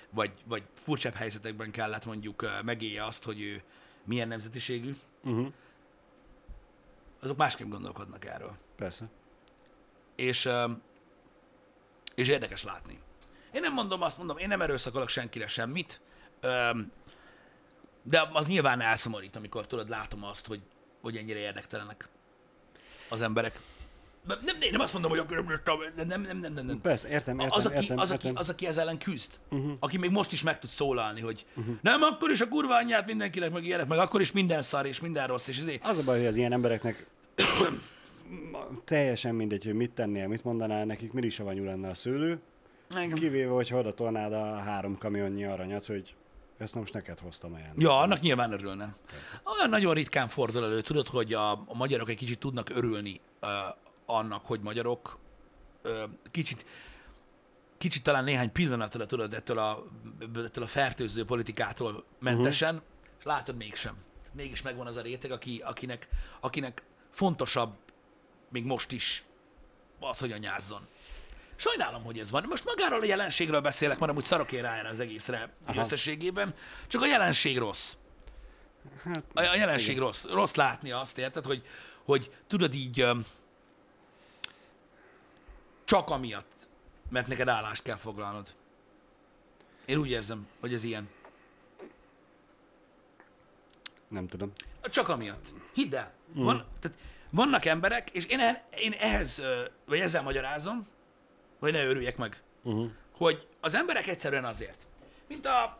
vagy, vagy furcsább helyzetekben kellett mondjuk megélje azt, hogy ő milyen nemzetiségű, Uh-huh. azok másképp gondolkodnak erről. Persze. És, és érdekes látni. Én nem mondom azt, mondom, én nem erőszakolok senkire semmit, de az nyilván elszomorít, amikor tudod, látom azt, hogy, hogy ennyire érdektelenek. az emberek. Nem, nem, nem azt mondom, hogy akkor nem, nem, nem, nem, nem, nem. Persze, értem, értem, Az, aki, értem, az, aki, értem. az, aki ezzel ellen küzd, uh-huh. aki még most is meg tud szólalni, hogy uh-huh. nem, akkor is a kurva anyját mindenkinek, meg ilyenek, meg akkor is minden szar és minden rossz, és ezért. Az a baj, hogy az ilyen embereknek teljesen mindegy, hogy mit tennél, mit mondanál nekik, mindig savanyú lenne a szőlő, Engem. kivéve, hogy oda tolnád a három kamionnyi aranyat, hogy ezt most neked hoztam ajándékba. Ja, annak nyilván örülne. Olyan nagyon ritkán fordul elő, tudod, hogy a, a magyarok egy kicsit tudnak örülni uh, annak, hogy magyarok uh, kicsit, kicsit talán néhány pillanatra tudod ettől a, ettől a fertőző politikától mentesen, uh-huh. és látod mégsem. Mégis megvan az a réteg, aki, akinek, akinek fontosabb még most is az, hogy anyázzon. Sajnálom, hogy ez van. Most magáról a jelenségről beszélek, mert amúgy szarok én rá erre az egészre Aha. összességében. Csak a jelenség rossz. Hát, A, a jelenség rossz. Rossz látni azt, érted, hogy, hogy tudod így csak amiatt, mert neked állást kell foglalnod. Én úgy érzem, hogy ez ilyen. nem tudom. Csak amiatt. Hidd el. Van, tehát vannak emberek, és én, én ehhez, vagy ezzel magyarázom, hogy ne örüljek meg, Uh-huh. hogy az emberek egyszerűen azért, mint a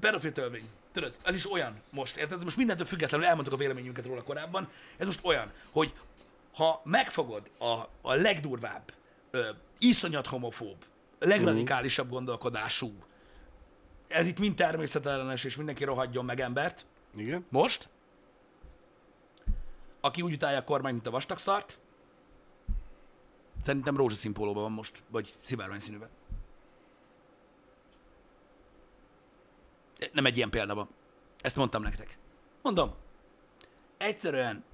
pedofil törvény, tudod, az is olyan most, érted? Most mindentől függetlenül elmondtuk a véleményünket róla korábban, ez most olyan, hogy ha megfogod a, a legdurvább, ö, iszonyat homofób, legradikálisabb gondolkodású, ez itt mind természetellenes, és mindenki rohadjon meg embert, Igen? most, aki úgy utálja a kormány, mint a vastagszart, szerintem rózsaszín pólóban van most, vagy szivárvány színűben. Nem egy ilyen példában. Ezt mondtam nektek. Mondom, egyszerűen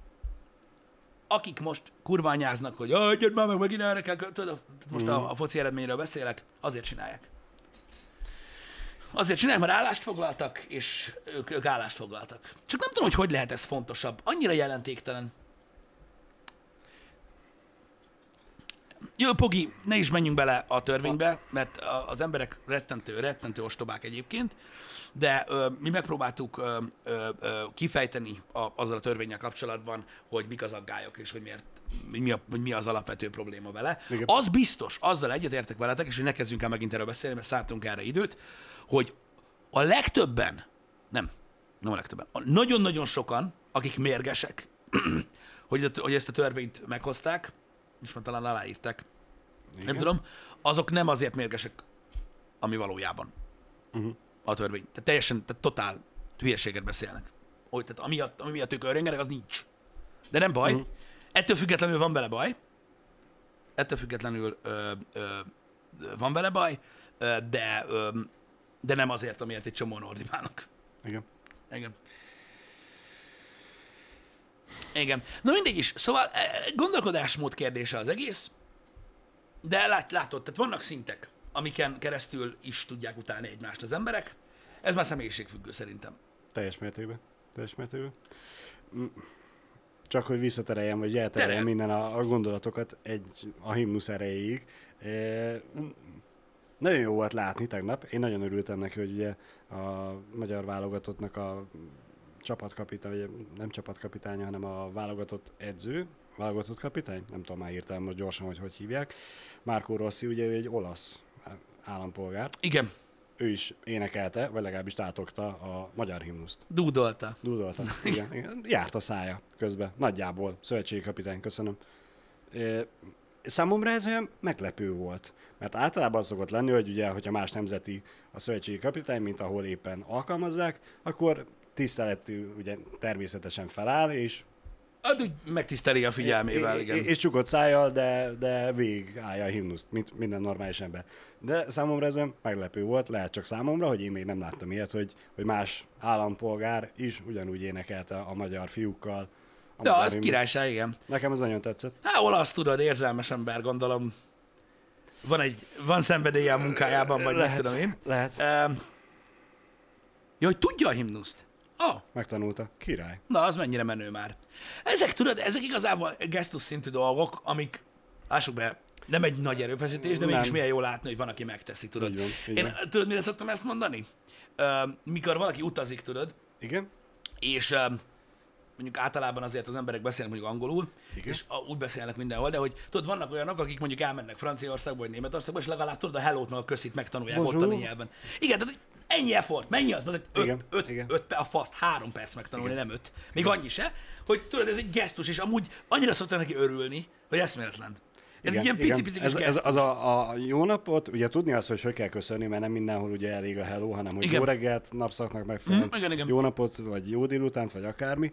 akik most kurványáznak, hogy "Jaj, gyere már meg, megint erre kell, kö-" tudod, most a, a foci eredményről beszélek, azért csinálják. Azért csinálják, mert állást foglaltak, és ők, ők állást foglaltak. Csak nem tudom, hogy hogy lehet ez fontosabb. Annyira jelentéktelen. Jó, Pogi, ne is menjünk bele a törvénybe, mert az emberek rettentő, rettentő ostobák egyébként, de ö, mi megpróbáltuk ö, ö, ö, kifejteni a, azzal a törvényel kapcsolatban, hogy mik az aggályok, és hogy miért mi, a, hogy mi az alapvető probléma vele. Igen. Az biztos, azzal egyetértek veletek, és hogy ne kezdjünk el megint erről beszélni, mert szántunk erre időt, hogy a legtöbben, nem, nem a legtöbben, a nagyon-nagyon sokan, akik mérgesek, hogy, hogy ezt a törvényt meghozták, és már talán aláírták, Igen? nem tudom, azok nem azért mérgesek, ami valójában Uh-huh. a törvény. Tehát teljesen, tehát totál hülyeséget beszélnek. Hogy, tehát amiatt, ami miatt ők örvengenek, az nincs. De nem baj. Mhm. Ettől függetlenül van vele baj. Ettől függetlenül ö, ö, van vele baj, de, de nem azért, amiért egy csomóan ordibálnak. Igen. Igen. Igen. Na mindegy is. Szóval e, gondolkodásmód kérdése az egész, de lát, látod, tehát vannak szintek, amiken keresztül is tudják utálni egymást az emberek. Ez már személyiségfüggő szerintem. Teljes mértékben. Teljes mértékben. Mm. Csak hogy visszatereljem, vagy Terel. eltereljem minden a, a gondolatokat egy, a himnusz erejéig. E, mm, nagyon jó volt látni tegnap. Én nagyon örültem neki, hogy ugye a magyar válogatottnak a csapatkapitány, vagy nem csapatkapitánya, hanem a válogatott edző, válogatott kapitány, nem tudom már hirtelen most gyorsan, hogy hogy hívják. Márkó Rossi, ugye ő egy olasz állampolgár. Igen, Ő is énekelte, vagy legalábbis tátogta a magyar himnuszt. dúdolta. Dudolta. Igen, igen. Járt a szája közben. Nagyjából. Szövetségi kapitány, köszönöm. Számomra ez olyan meglepő volt. Mert általában az szokott lenni, hogy ugye, hogyha más nemzeti a szövetségi kapitány, mint ahol éppen alkalmazzák, akkor tiszteletű, ugye természetesen feláll, és, Hát úgy megtiszteli a figyelmével, igen. és csukott szájjal, de, de végig állja a himnuszt, mint minden normális ember. De számomra ez meglepő volt, lehet csak számomra, hogy én még nem láttam ilyet, hogy, hogy más állampolgár is ugyanúgy énekelte a magyar fiúkkal. a De magyar az királyság, igen. Nekem ez nagyon tetszett. Hát olasz tudod, érzelmes ember, gondolom. Van egy, van szenvedélye a munkájában, vagy lehet, mit tudom én. Lehet. Um, ja, hogy tudja a himnuszt. Ah, Megtanulta. Király. na az mennyire menő már. Ezek, tudod, ezek igazából gesztus szintű dolgok, amik, lássuk be, nem egy nagy erőfeszítés, de mégis milyen jól látni, hogy van, aki megteszi, tudod. Így van, így Én, van. tudod, mire szoktam ezt mondani? Uh, mikor valaki utazik, tudod, Igen? és uh, mondjuk általában azért az emberek beszélnek mondjuk angolul, Igen. és a- úgy beszélnek mindenhol, de hogy tudod, vannak olyanok, akik mondjuk elmennek Franciaországba vagy Németországba, és legalább tudod a hello-t meg a köszit megtanulják Bonjour. ottani nyelven. Igen, tehát ennyi effort, mennyi az? Ezek öt, Igen, öt, igen. öt, a faszt, három perc megtanulni, nem öt. Még annyi se, hogy tudod, ez egy gesztus, és amúgy annyira szoktak neki örülni, hogy eszméletlen. Ez Igen, egy ilyen igen. pici-pici ez, ez, az a, a, jó napot, ugye tudni azt, hogy hogy kell köszönni, mert nem mindenhol ugye elég a hello, hanem hogy Igen. jó reggelt, napszaknak megfelelően, Mm, igen, igen. jó napot, vagy jó délutánt, vagy akármi.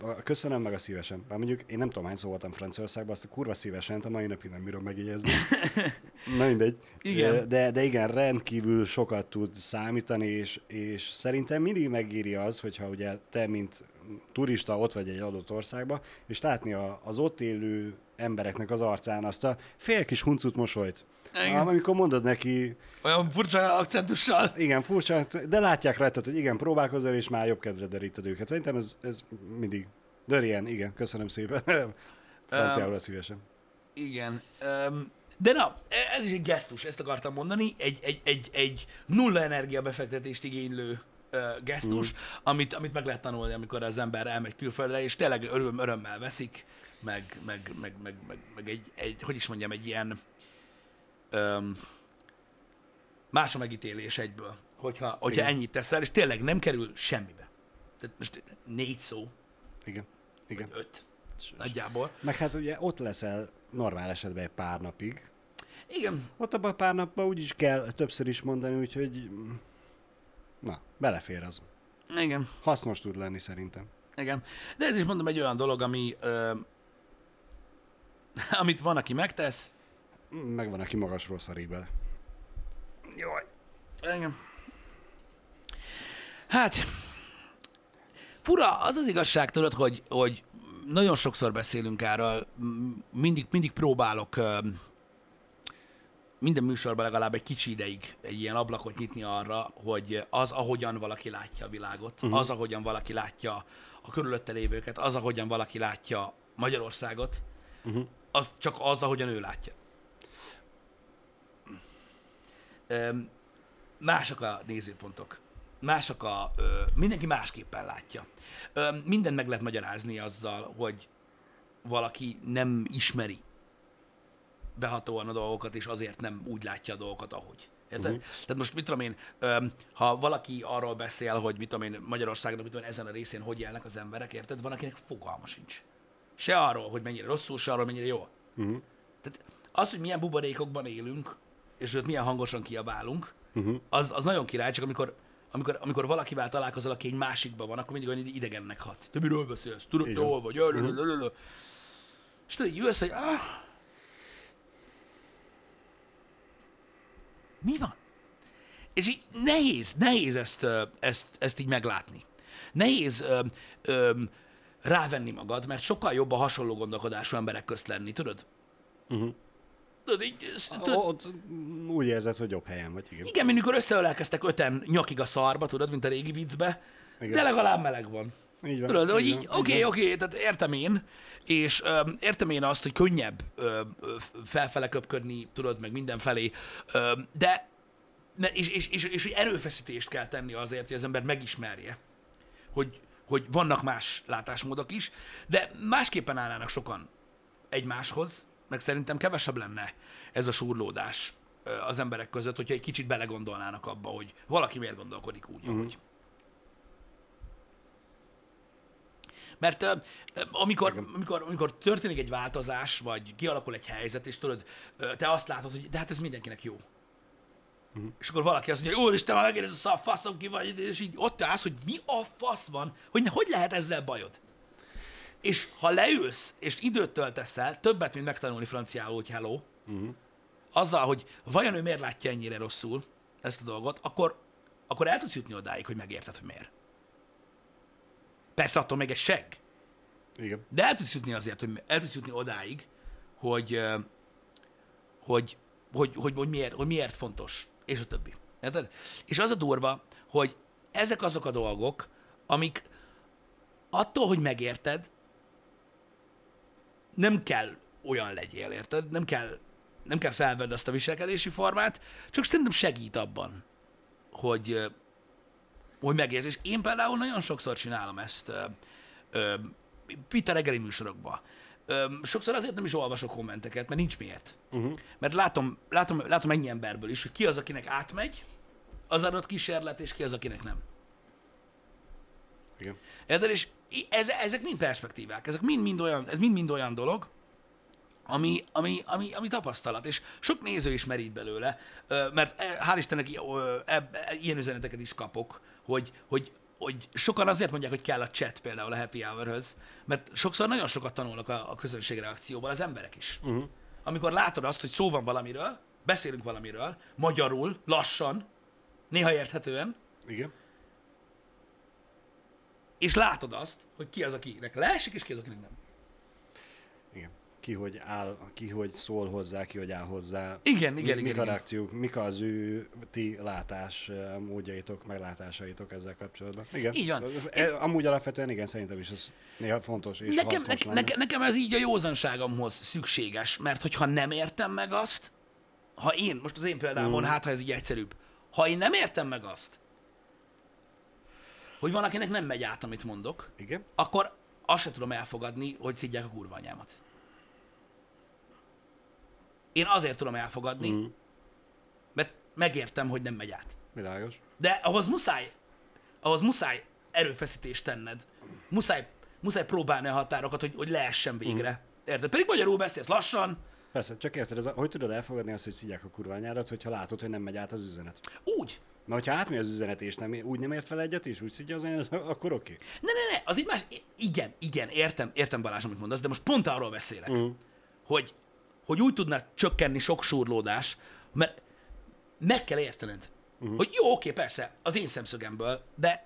A Köszönöm meg a szívesen. Bár mondjuk én nem tudom, hány szó voltam Franciaországban, azt a kurva szívesen, a mai napig nem bírom megjegyezni. Na mindegy. Igen. Eh, De, de igen, rendkívül sokat tud számítani, és, és szerintem mindig megéri az, hogyha ugye te, mint turista ott vagy egy adott országba, és látni a, az ott élő embereknek az arcán azt a fél kis huncut mosolyt. Igen. Ám, amikor mondod neki, Olyan furcsa akcentussal. igen, furcsa, de látják rajtad, hogy igen, próbálkozol, és már jobb kedvre deríted őket. Szerintem ez, ez mindig Dörien, igen, köszönöm szépen. Franciául szívesen. Igen. Um, de na, ez is egy gesztus, ezt akartam mondani, egy, egy, egy, egy nulla energia befektetést igénylő uh, gesztus, mm. amit, amit meg lehet tanulni, amikor az ember elmegy külföldre, és tényleg öröm, örömmel veszik, meg, meg, meg, meg, meg, meg egy, egy, hogy is mondjam, egy ilyen um, más a megítélés egyből, hogyha, hogyha Igen. ennyit teszel, és tényleg nem kerül semmibe. Tehát most négy szó, Igen. Igen. öt, nagyjából. Meg hát ugye ott leszel normál esetben egy pár napig. Igen, Ott abban a pár napban úgyis kell többször is mondani, úgyhogy na, belefér az. igen. Hasznos tud lenni szerintem. Igen. De ez is mondom egy olyan dolog, ami, ö, amit van, aki megtesz. Meg van, aki magasról szarik bele. Jaj. Igen. Hát, fura, az az igazság, tudod, hogy, hogy nagyon sokszor beszélünk erről, mindig, mindig próbálok minden műsorban legalább egy kicsi ideig egy ilyen ablakot nyitni arra, hogy az, ahogyan valaki látja a világot, uh-huh. az, ahogyan valaki látja a körülötte lévőket, az, ahogyan valaki látja Magyarországot, uh-huh. Az csak az, ahogyan ő látja. Öm, mások a nézőpontok. Mások a... Ö, mindenki másképpen látja. Ö, mindent meg lehet magyarázni azzal, hogy valaki nem ismeri behatóan a dolgokat, és azért nem úgy látja a dolgokat, ahogy. Érted? Uh-huh. Tehát most mit tudom én, öm, ha valaki arról beszél, hogy mit tudom én, Magyarországon, mit tudom én, ezen a részén hogy élnek az emberek, érted? Van, akinek fogalma sincs. Se arról, hogy mennyire rosszul, se arról, mennyire jó. Uh-huh. Tehát az, hogy milyen buborékokban élünk, és hogy milyen hangosan kiabálunk, Uh-huh. az, az nagyon király, csak amikor, amikor, amikor valakivel találkozol, aki egy másikban van, akkor mindig olyan idegennek hat. Te miről beszélsz? Tudod, te hol vagy? Uh-huh. És tudod, jössz, hogy ah, mi van? És így nehéz, nehéz ezt, ezt, ezt így meglátni. Nehéz ö, ö, rávenni magad, mert sokkal jobb a hasonló gondolkodású emberek közt lenni, tudod? Uh-huh. Tudod, így, tudod, Ott úgy érzed, hogy jobb helyen vagy, igen. igen, mint mikor összeölelkeztek öten nyakig a szarba, tudod, mint a régi viccbe, Igen. de legalább meleg van. Így van. Tudod, hogy így oké, így oké, van. tehát értem én, és öm, értem én azt, hogy könnyebb öm, felfele köpködni, tudod, meg mindenfelé, öm, de ne, és, és, és, és, hogy erőfeszítést kell tenni azért, hogy az ember megismerje, hogy, hogy vannak más látásmódok is, de másképpen állnának sokan egymáshoz, meg szerintem kevesebb lenne ez a surlódás ö, az emberek között, hogyha egy kicsit belegondolnának abba, hogy valaki miért gondolkodik úgy, Mhm. ahogy. Mert amikor, amikor, amikor történik egy változás, vagy kialakul egy helyzet, és tudod, te azt látod, hogy de hát ez mindenkinek jó. Mhm. És akkor valaki azt mondja, úristen, már megint ez a faszom ki vagy, és így ott állsz, hogy mi a fasz van, hogy hogy lehet ezzel bajod. És ha leülsz, és időt töltesz el, többet, mint megtanulni franciául, hogy hello, Uh-huh. azzal, hogy vajon ő miért látja ennyire rosszul ezt a dolgot, akkor, akkor el tudsz jutni odáig, hogy megérted, hogy miért. Persze attól még egy seg, Igen. de el tudsz jutni azért, hogy el tudsz jutni odáig, hogy, hogy, hogy, hogy, hogy, miért, hogy miért fontos, és a többi. Érted? És az a durva, hogy ezek azok a dolgok, amik attól, hogy megérted, nem kell olyan legyél, érted? Nem kell, nem kell felvedd azt a viselkedési formát, csak szerintem segít abban, hogy, hogy megértsd. És én például nagyon sokszor csinálom ezt ö, ö, reggeli műsorokban. Sokszor azért nem is olvasok kommenteket, mert nincs miért. Uh-huh. Mert látom, látom, látom ennyi emberből is, hogy ki az, akinek átmegy az adott kísérlet, és ki az, akinek nem. Igen. Érted? És ez, ezek mind perspektívák, ezek mind-mind olyan, ez mind-mind olyan dolog, ami, ami, ami, ami tapasztalat, és sok néző is merít belőle, mert e, hál' Istennek eb- e- ilyen üzeneteket is kapok, hogy, hogy, hogy sokan azért mondják, hogy kell a chat például a happy hour mert sokszor nagyon sokat tanulnak a, a közönség reakcióból az emberek is. Uh-huh. Amikor látod azt, hogy szó van valamiről, beszélünk valamiről, magyarul, lassan, néha érthetően, Igen. és látod azt, hogy ki az, akinek leesik, és ki az, akinek nem. Igen. Ki hogy áll, ki hogy szól hozzá, ki hogy áll hozzá. Igen, Mi- igen, mik igen, a igen. reakciók, mik az ő ti látás eh, módjaitok, meglátásaitok ezzel kapcsolatban. Igen. Így van. E- Amúgy alapvetően igen, szerintem is ez néha fontos és Nekem, hasznos ne, nekem, nekem ez így a józanságomhoz szükséges, mert hogyha nem értem meg azt, ha én, most az én példámon, mm. hát ha ez így egyszerűbb, ha én nem értem meg azt, hogy van, akinek nem megy át, amit mondok, Igen? akkor azt sem tudom elfogadni, hogy szidják a kurva anyámat. Én azért tudom elfogadni, mm. mert megértem, hogy nem megy át. Világos. De ahhoz muszáj, ahhoz muszáj erőfeszítést tenned. Muszáj, muszáj próbálni a határokat, hogy, hogy leessen végre. Mm. Érted? Pedig magyarul beszélsz lassan, Persze, csak érted, ez a, hogy tudod elfogadni azt, hogy szidják a kurványárat, hogyha látod, hogy nem megy át az üzenet. úgy. Mert hogyha átmegy az üzenet, és nem, úgy nem ért fel egyet, és úgy szidja az anyárat, akkor oké. Okay. Ne, ne, ne, az így más. Igen, igen, értem, értem Balázs, amit mondasz, de most pont arról beszélek, mm. hogy, hogy úgy tudna csökkenni sok surlódás, mert meg kell értened, uh-huh. hogy jó, oké, persze, az én szemszögemből, de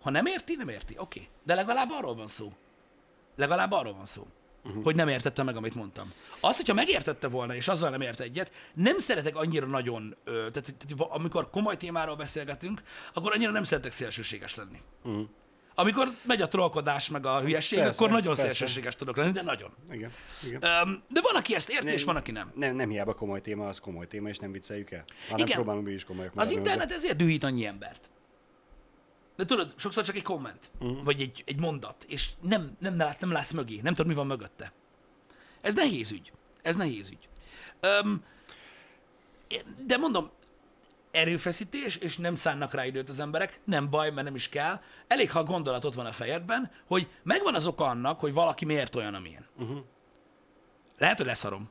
ha nem érti, nem érti, oké. De legalább arról van szó. Legalább arról van szó, uh-huh. hogy nem értette meg, amit mondtam. Az, hogyha megértette volna, és azzal nem ért egyet, nem szeretek annyira nagyon, ö, tehát, tehát amikor komoly témáról beszélgetünk, akkor annyira nem szeretek szélsőséges lenni. Uh-huh. Amikor megy a trollkodás meg a hülyeség, Persze, akkor nagyon persze. szélsőséges tudok lenni, de nagyon. Igen. igen. De van, aki ezt érti, és van, aki nem. Nem, nem hiába komoly téma, az komoly téma, és nem vicceljük el. Hanem Igen. próbálunk mi is komolyak Az internet ezért dühít annyi embert. De tudod, sokszor csak egy komment, uh-huh. vagy egy, egy mondat, és nem, nem, lát, nem látsz mögé, nem tudod, mi van mögötte. Ez nehéz ügy. Ez nehéz ügy. Öm, de mondom, erőfeszítés, és nem szánnak rá időt az emberek, nem baj, mert nem is kell. Elég, ha a gondolat ott van a fejedben, hogy megvan az oka annak, hogy valaki miért olyan, amilyen. Uh-huh. Lehet, hogy leszarom.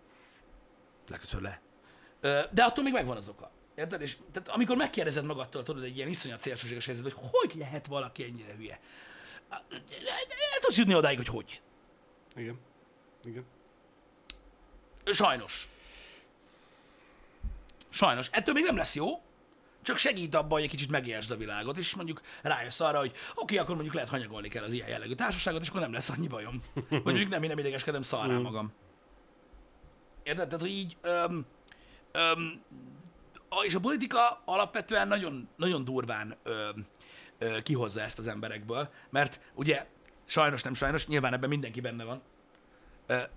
Legtöbbször le. De attól még megvan az oka. Érted? És tehát amikor megkérdezed magadtól, tudod, egy ilyen iszonyat szélsőséges helyzetben, hogy hogy lehet valaki ennyire hülye? El tudsz jutni odáig, hogy hogy. Igen. Igen. Sajnos. Sajnos. Ettől még nem lesz jó, csak segít abban, hogy egy kicsit megértsd a világot, és mondjuk rájössz arra, hogy oké, akkor mondjuk lehet hanyagolni kell az ilyen jellegű társaságot, és akkor nem lesz annyi bajom. Vagy mondjuk nem, én nem idegeskedem, szarrá magam. Érted? Tehát, hogy így... Öm, öm, a- és a politika alapvetően nagyon, nagyon durván öm, ö, kihozza ezt az emberekből, mert ugye sajnos, nem sajnos, nyilván ebben mindenki benne van,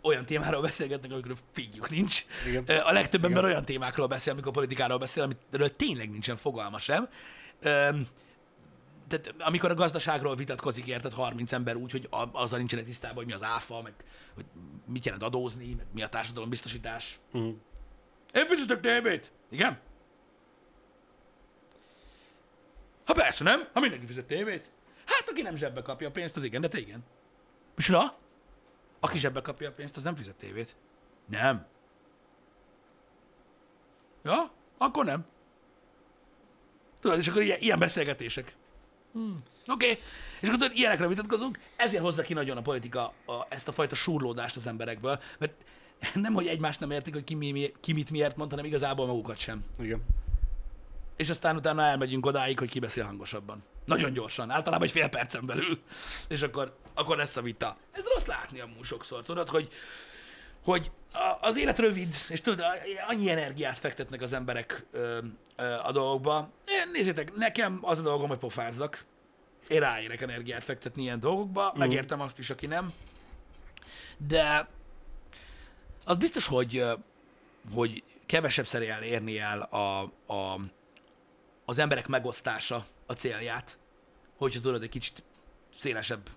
olyan témáról beszélgetnek, amikor figyük nincs. Igen. A legtöbb ember olyan témákról beszél, amikor politikáról beszél, amiről tényleg nincsen fogalma sem. Tehát amikor a gazdaságról vitatkozik, érted 30 ember úgy, hogy azzal nincsenek tisztában, hogy mi az áfa, meg hogy mit jelent adózni, meg mi a társadalombiztosítás. Mhm. Én fizetek TB-t. Igen? Ha persze nem, ha mindenki fizet tévét. Hát aki nem zsebbe kapja a pénzt, az igen, de te igen. Micsoda? Aki zsebbe kapja a pénzt, az nem fizet tévét. Nem. Ja? Akkor nem. Tudod, és akkor ilyen, ilyen beszélgetések. Hmm. Oké. Okay. És akkor tudod, ilyenekre vitatkozunk, ezért hozza ki nagyon a politika a, ezt a fajta surlódást az emberekből, mert nem, hogy egymást nem értik, hogy ki, mi, mi, ki mit miért mond, hanem igazából magukat sem. Igen. És aztán utána elmegyünk odáig, hogy ki beszél hangosabban. Nagyon gyorsan, általában egy fél percen belül. És akkor, akkor lesz a vita. Ez rossz látni amúgy sokszor, tudod, hogy, hogy az élet rövid, és tudod, annyi energiát fektetnek az emberek ö, ö, a dolgokba. Én, nézzétek, nekem az a dolgom, hogy pofázzak. Én ráérek energiát fektetni ilyen dolgokba, megértem azt is, aki nem. De az biztos, hogy, hogy kevesebb el érni el a, a, az emberek megosztása a célját, hogyha tudod egy kicsit szélesebb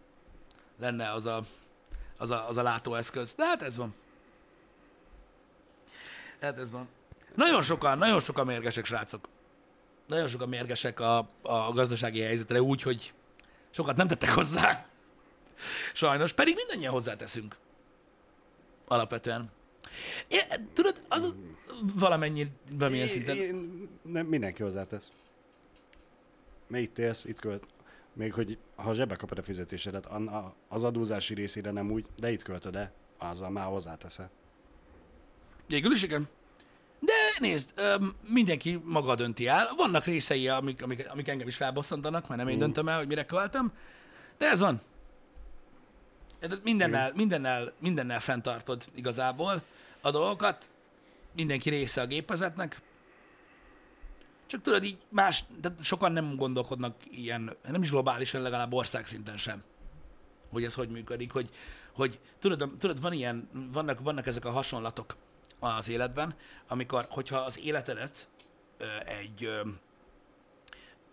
lenne az a, az a, az a látóeszköz. De hát ez van. Hát ez van. Nagyon sokan, nagyon sokan mérgesek, srácok. Nagyon sokan mérgesek a, a gazdasági helyzetre úgy, hogy sokat nem tettek hozzá. Sajnos, pedig mindannyian hozzáteszünk. Alapvetően. É, tudod, az valamennyi, valamilyen szinten. Én, nem, mindenki hozzátesz. Mert itt élsz, itt költ. Még hogy ha zsebbe kapod a fizetésedet, az adózási részére nem úgy, de itt költöd el, azzal már hozzáteszel. Végül is igen. De nézd, mindenki maga dönti el. Vannak részei, amik, amik, amik engem is felbosszantanak, mert nem én döntöm el, hogy mire költem. De ez van. Mindennel, mindennel, mindennel fenntartod igazából a dolgokat. Mindenki része a gépezetnek. Csak tudod, így más, de sokan nem gondolkodnak ilyen, nem is globálisan, legalább országszinten sem, hogy ez hogy működik, hogy, hogy tudod, tudod van ilyen, vannak, vannak ezek a hasonlatok az életben, amikor, hogyha az életedet egy,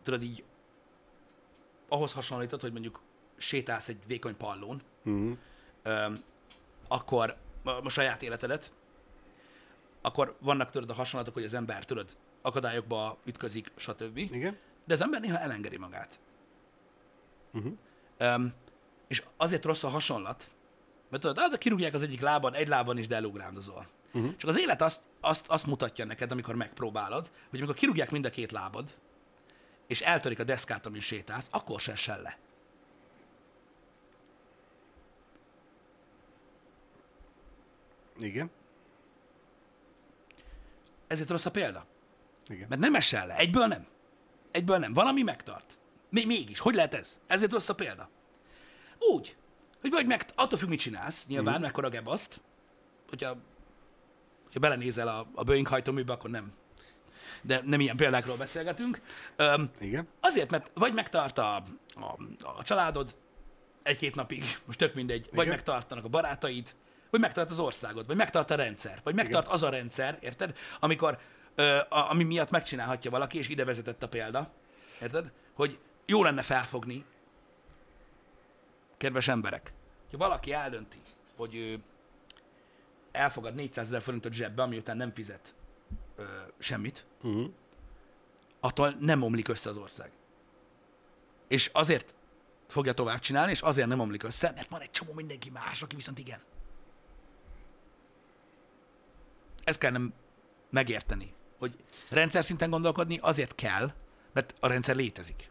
tudod így, ahhoz hasonlítod, hogy mondjuk sétálsz egy vékony pallón, Uh-huh. akkor a saját életedet, akkor vannak tudod a hasonlatok, hogy az ember tudod, akadályokba ütközik, stb. Igen? De az ember néha elengedi magát. Uh-huh. Um, és azért rossz a hasonlat, mert tudod, hát kirúgják az egyik lábon, egy lábon is, de elugrándozol. Uh-huh. Csak az élet azt, azt, azt mutatja neked, amikor megpróbálod, hogy amikor kirúgják mind a két lábad, és eltörik a deszkát, amin sétálsz, akkor se esel le. Igen? Ezért rossz a példa. Igen. Mert nem esel le. Egyből nem. Egyből nem. Valami megtart. Még, mégis. Hogy lehet ez? Ezért rossz a példa. Úgy, hogy vagy meg, attól függ, mit csinálsz, nyilván, mm. mekkora gebaszt. Hogyha, hogyha belenézel a, a Boeing hajtóműbe, akkor nem. De nem ilyen példákról beszélgetünk. Öm, Igen? azért, mert vagy megtart a, a, a családod egy-két napig, most tök mindegy, vagy Igen. megtartanak a barátaid, vagy megtart az országod, vagy megtart a rendszer, vagy megtart az a rendszer, érted? Amikor, ami miatt megcsinálhatja valaki, és ide vezetett a példa, érted? Hogy jó lenne felfogni, kedves emberek, hogy valaki eldönti, hogy ő elfogad 400 ezer forintot zsebbe, ami után nem fizet ö, semmit, Uh-huh. attól nem omlik össze az ország. És azért fogja tovább csinálni, és azért nem omlik össze, mert van egy csomó mindenki más, aki viszont igen. Ezt kell nem megérteni, hogy rendszer szinten gondolkodni azért kell, mert a rendszer létezik.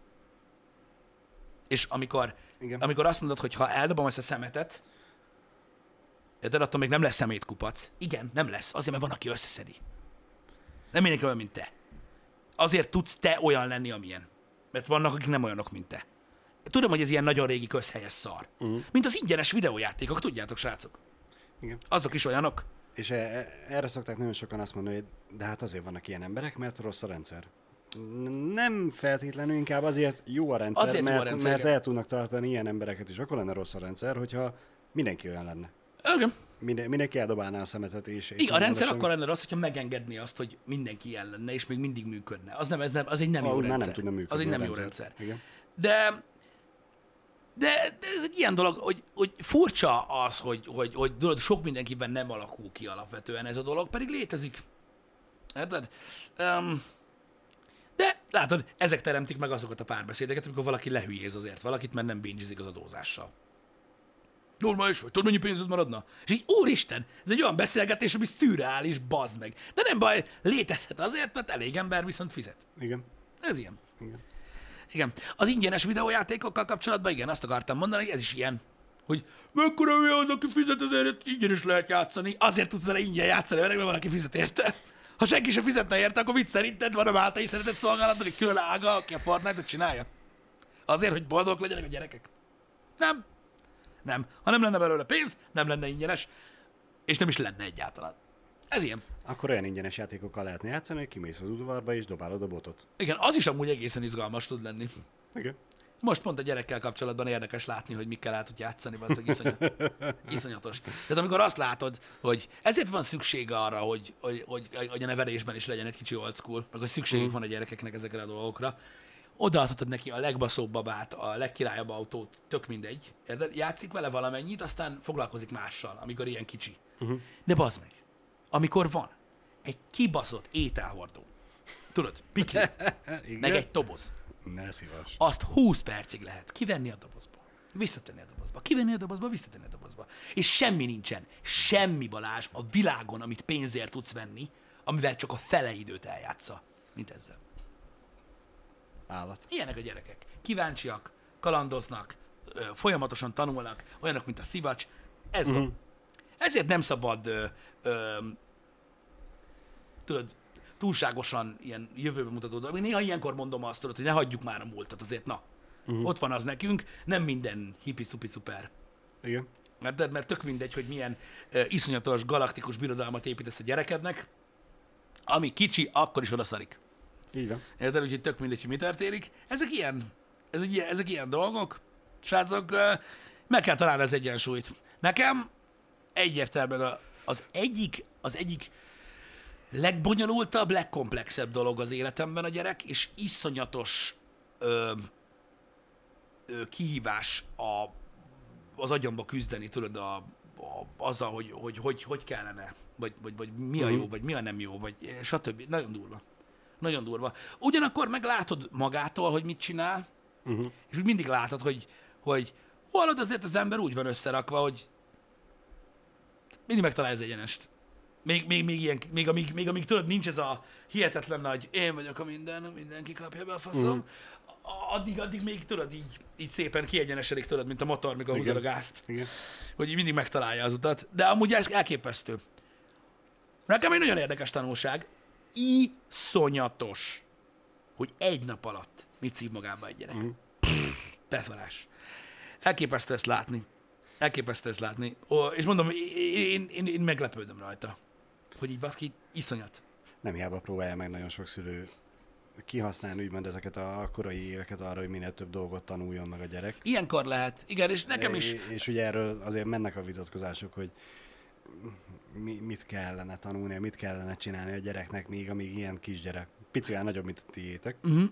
És amikor, Igen. amikor azt mondod, hogy ha eldobom ezt a szemetet, de attól még nem lesz szemétkupac. Igen, nem lesz. Azért, mert van, aki összeszedi. Nem mindenki olyan, mint te. Azért tudsz te olyan lenni, amilyen. Mert vannak, akik nem olyanok, mint te. Tudom, hogy ez ilyen nagyon régi közhelyes szar. Uh-huh. Mint az ingyenes videójátékok, tudjátok, srácok? Igen. Azok is olyanok. És e- e- erre szokták nagyon sokan azt mondani, hogy de hát azért vannak ilyen emberek, mert rossz a rendszer. Nem feltétlenül, inkább azért jó a rendszer, Azért jó a mert, rendszer, mert el tudnak tartani ilyen embereket is. Akkor lenne rossz a rendszer, hogyha mindenki olyan lenne. Igen. Minden, mindenki eldobálná a szemetet és... és Igen, a rendszer akkor lenne rossz, hogyha megengedni azt, hogy mindenki ilyen lenne, és még mindig működne. Az, nem, ez nem, az egy nem semmi. jó rendszer. nem tudna működni az egy nem jó rendszer. rendszer. Igen. De, de, de ez egy ilyen dolog, hogy, hogy furcsa az, hogy, hogy, hogy tudod, sok mindenkiben nem alakul ki alapvetően ez a dolog, pedig létezik. Érted? Um, de látod, ezek teremtik meg azokat a párbeszédeket, amikor valaki lehülyéz azért valakit, mert nem bingizik az adózással. Normális vagy, tudod, mennyi pénzed maradna? És így, úristen, ez egy olyan beszélgetés, ami szürreális, bazd meg. De nem baj, létezhet azért, mert elég ember viszont fizet. Igen. Ez ilyen. Igen. Igen. Az ingyenes videójátékokkal kapcsolatban igen, azt akartam mondani, hogy ez is ilyen, hogy mekkora mi az, aki fizet, azért ingyen is lehet játszani. Azért tudsz vele ingyen játszani, mert valaki fizet érte. Ha senki sem fizetne érte, akkor mit szerinted van a Máltai szeretett szolgálat, hogy külön ága, aki a Fortnite-ot csinálja? Azért, hogy boldogok legyenek a gyerekek? Nem. Nem. Ha nem lenne belőle pénz, nem lenne ingyenes, és nem is lenne egyáltalán. Ez ilyen. Akkor olyan ingyenes játékokkal lehetne játszani, hogy kimész az udvarba és dobálod a botot. Igen, az is amúgy egészen izgalmas tud lenni. Igen. Most pont a gyerekkel kapcsolatban érdekes látni, hogy mikkel el tud játszani, az iszonyat, iszonyatos. Tehát amikor azt látod, hogy ezért van szükség arra, hogy, hogy, hogy, hogy a nevelésben is legyen egy kicsi old school, meg hogy szükségük van a gyerekeknek ezekre a dolgokra, odaadhatod neki a legbaszóbb babát, a legkirályabb autót, tök mindegy, érted? Játszik vele valamennyit, aztán foglalkozik mással, amikor ilyen kicsi. Uh-huh. De bazd meg, amikor van egy kibaszott ételhordó, tudod, pikli, meg egy toboz, Ne szívas. azt 20 percig lehet kivenni a dobozba, visszatenni a dobozba, kivenni a dobozba, visszatenni a dobozba. És semmi nincsen, semmi Balázs a világon, amit pénzért tudsz venni, amivel csak a fele időt eljátsza, mint ezzel. Állat. Ilyenek a gyerekek. Kíváncsiak, kalandoznak, folyamatosan tanulnak, olyanok, mint a szivacs. Ez uh-huh. van. Ezért nem szabad, ö, ö, tudod, túlságosan ilyen jövőbe mutató dolog. Én néha ilyenkor mondom azt, tudod, hogy ne hagyjuk már a múltat, azért na. Uh-huh. Ott van az nekünk, nem minden hippi szupi szuper. Igen. Mert, mert tök mindegy, hogy milyen uh, iszonyatos galaktikus birodalmat építesz a gyerekednek, ami kicsi, akkor is odaszarik. Így van. Érted? Úgyhogy tök mindegy, hogy mi történik. Ezek ilyen, ez egy ezek ilyen dolgok. Srácok, ö, meg kell találni az egyensúlyt. Nekem egyértelműen a- az egyik, az egyik legbonyolultabb, legkomplexebb dolog az életemben a gyerek, és iszonyatos ö, ö, kihívás a, az agyamba küzdeni, tudod, a, a, azzal, hogy hogy, hogy hogy kellene, vagy, vagy, vagy mi a jó, vagy mi a nem jó, vagy stb. Nagyon durva. Nagyon durva. Ugyanakkor meg látod magától, hogy mit csinál, Uh-huh. és úgy mindig látod, hogy, hogy hallod azért az ember úgy van összerakva, hogy mindig megtalálja az egyenest. Még, még, még, ilyen, még, amíg, még amíg tudod, nincs ez a hihetetlen nagy, én vagyok a minden, mindenki kapja be a faszom, uh-huh. addig, addig még tudod, így, így szépen kiegyenesedik, tudod, mint a motor, mikor húzod a gázt, Igen. hogy így mindig megtalálja az utat. De amúgy ez elképesztő. Nekem egy nagyon érdekes tanulság, iszonyatos, hogy egy nap alatt mit szív magába egy gyerek. Mhm. Beszarás. Elképesztő ezt látni. Elképesztő ezt látni. Ó, és mondom, én, én, én meglepődöm rajta. Hogy így baszki, iszonyat. Nem hiába próbálja meg nagyon sok szülő kihasználni úgymond ezeket a korai éveket arra, hogy minél több dolgot tanuljon meg a gyerek. Ilyenkor lehet. Igen, és nekem is. És, és ugye erről azért mennek a vitatkozások, hogy mi, mit kellene tanulnia, mit kellene csinálni a gyereknek még, amíg ilyen kisgyerek. Picivel nagyobb, mint a tiétek. Uh-huh.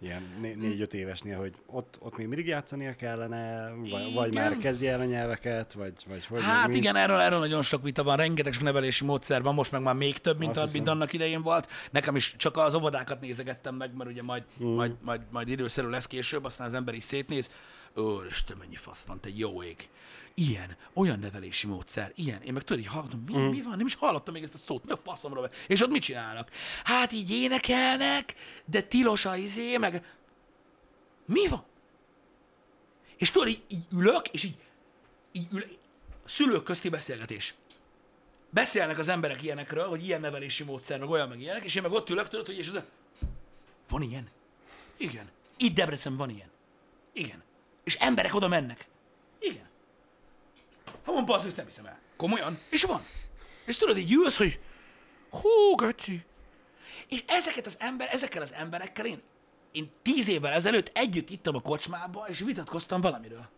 Ilyen né- négy-öt évesnél, hogy ott, ott még mindig játszania kellene, vagy, vagy már kezdje el a nyelveket, vagy, vagy hogy Hát meg mi. igen, erről, erről nagyon sok vita van, rengeteg sok nevelési módszer van, most meg már még több, mint, a, mint annak idején volt. Nekem is csak az óvodákat nézegettem meg, mert ugye majd, Mm. majd, majd, majd időszerű lesz később, aztán az ember is szétnéz. Úristen, mennyi fasz van, te jó ég. Ilyen, olyan nevelési módszer, ilyen. Én meg tudod, így hallgatom, mi, Mm. mi van? Nem is hallottam még ezt a szót, mi a faszomra van? És ott mit csinálnak? Hát így énekelnek, de tilos a izé, meg... Mi van? És tudod, így, így ülök, és így, így ül, szülők közti beszélgetés. Beszélnek az emberek ilyenekről, hogy ilyen nevelési módszer, meg olyan, meg ilyenek, és én meg ott ülök, tudod, hogy és ez a... Van ilyen? Igen. Itt Debrecen van ilyen. Igen. És emberek oda mennek. Igen. Ha van passz, ezt nem hiszem el. Komolyan. És van. És tudod, így ülsz, hogy hú, geci. És ezeket az ember, ezekkel az emberekkel én, én tíz évvel ezelőtt együtt ittam a kocsmába, és vitatkoztam valamiről.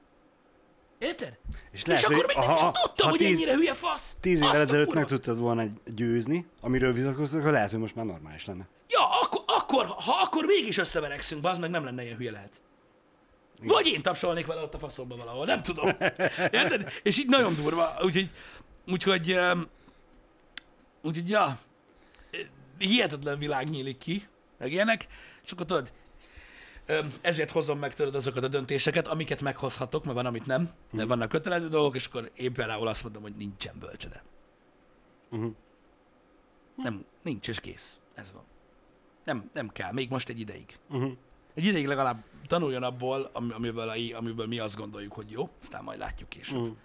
Érted? És, lehet, és akkor még nem is tudtam, ha hogy tíz- ennyire hülye fasz. Tíz évvel ezelőtt meg tudtad volna győzni, amiről vitatkoztak, akkor lehet, hogy most már normális lenne. Ja, akkor, akkor, ha akkor mégis összeverekszünk, az meg nem lenne ilyen hülye lehet. Vagy én tapsolnék vele ott a faszomba valahol, nem tudom. Érted? És így nagyon durva, úgyhogy, úgyhogy, úgyhogy, ja, hihetetlen világ nyílik ki, meg ilyenek, és akkor tudod, ezért hozom meg tőled azokat a döntéseket, amiket meghozhatok, mert van, amit nem, mert vannak kötelező dolgok, és akkor én például azt mondom, hogy nincsen bölcsede. Uh-huh. Nem, nincs, és kész. Ez van. Nem, nem kell, még most egy ideig. Uh-huh. Egy ideig legalább tanuljon abból, ami- amiből, a- amiből mi azt gondoljuk, hogy jó, aztán majd látjuk később. Uh-huh.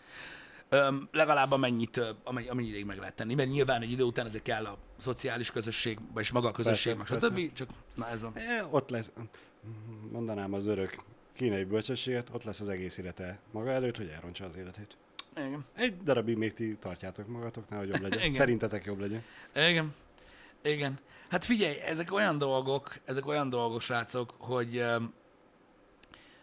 Öm, legalább amennyit, amennyi, amennyi ideig meg lehet tenni, mert nyilván egy idő után ezek kell a szociális közösség, vagyis maga a közösség, meg Persze, stb. Csak, na ez van. E, ott lesz, mondanám az örök kínai bölcsességet, ott lesz az egész élete maga előtt, hogy elrontsa az életét. Igen. Egy darabig még ti tartjátok magatoknál, hogy jobb legyen. Igen. Szerintetek jobb legyen. Igen. Igen. Hát figyelj, ezek olyan dolgok, ezek olyan dolgok, srácok, hogy öm,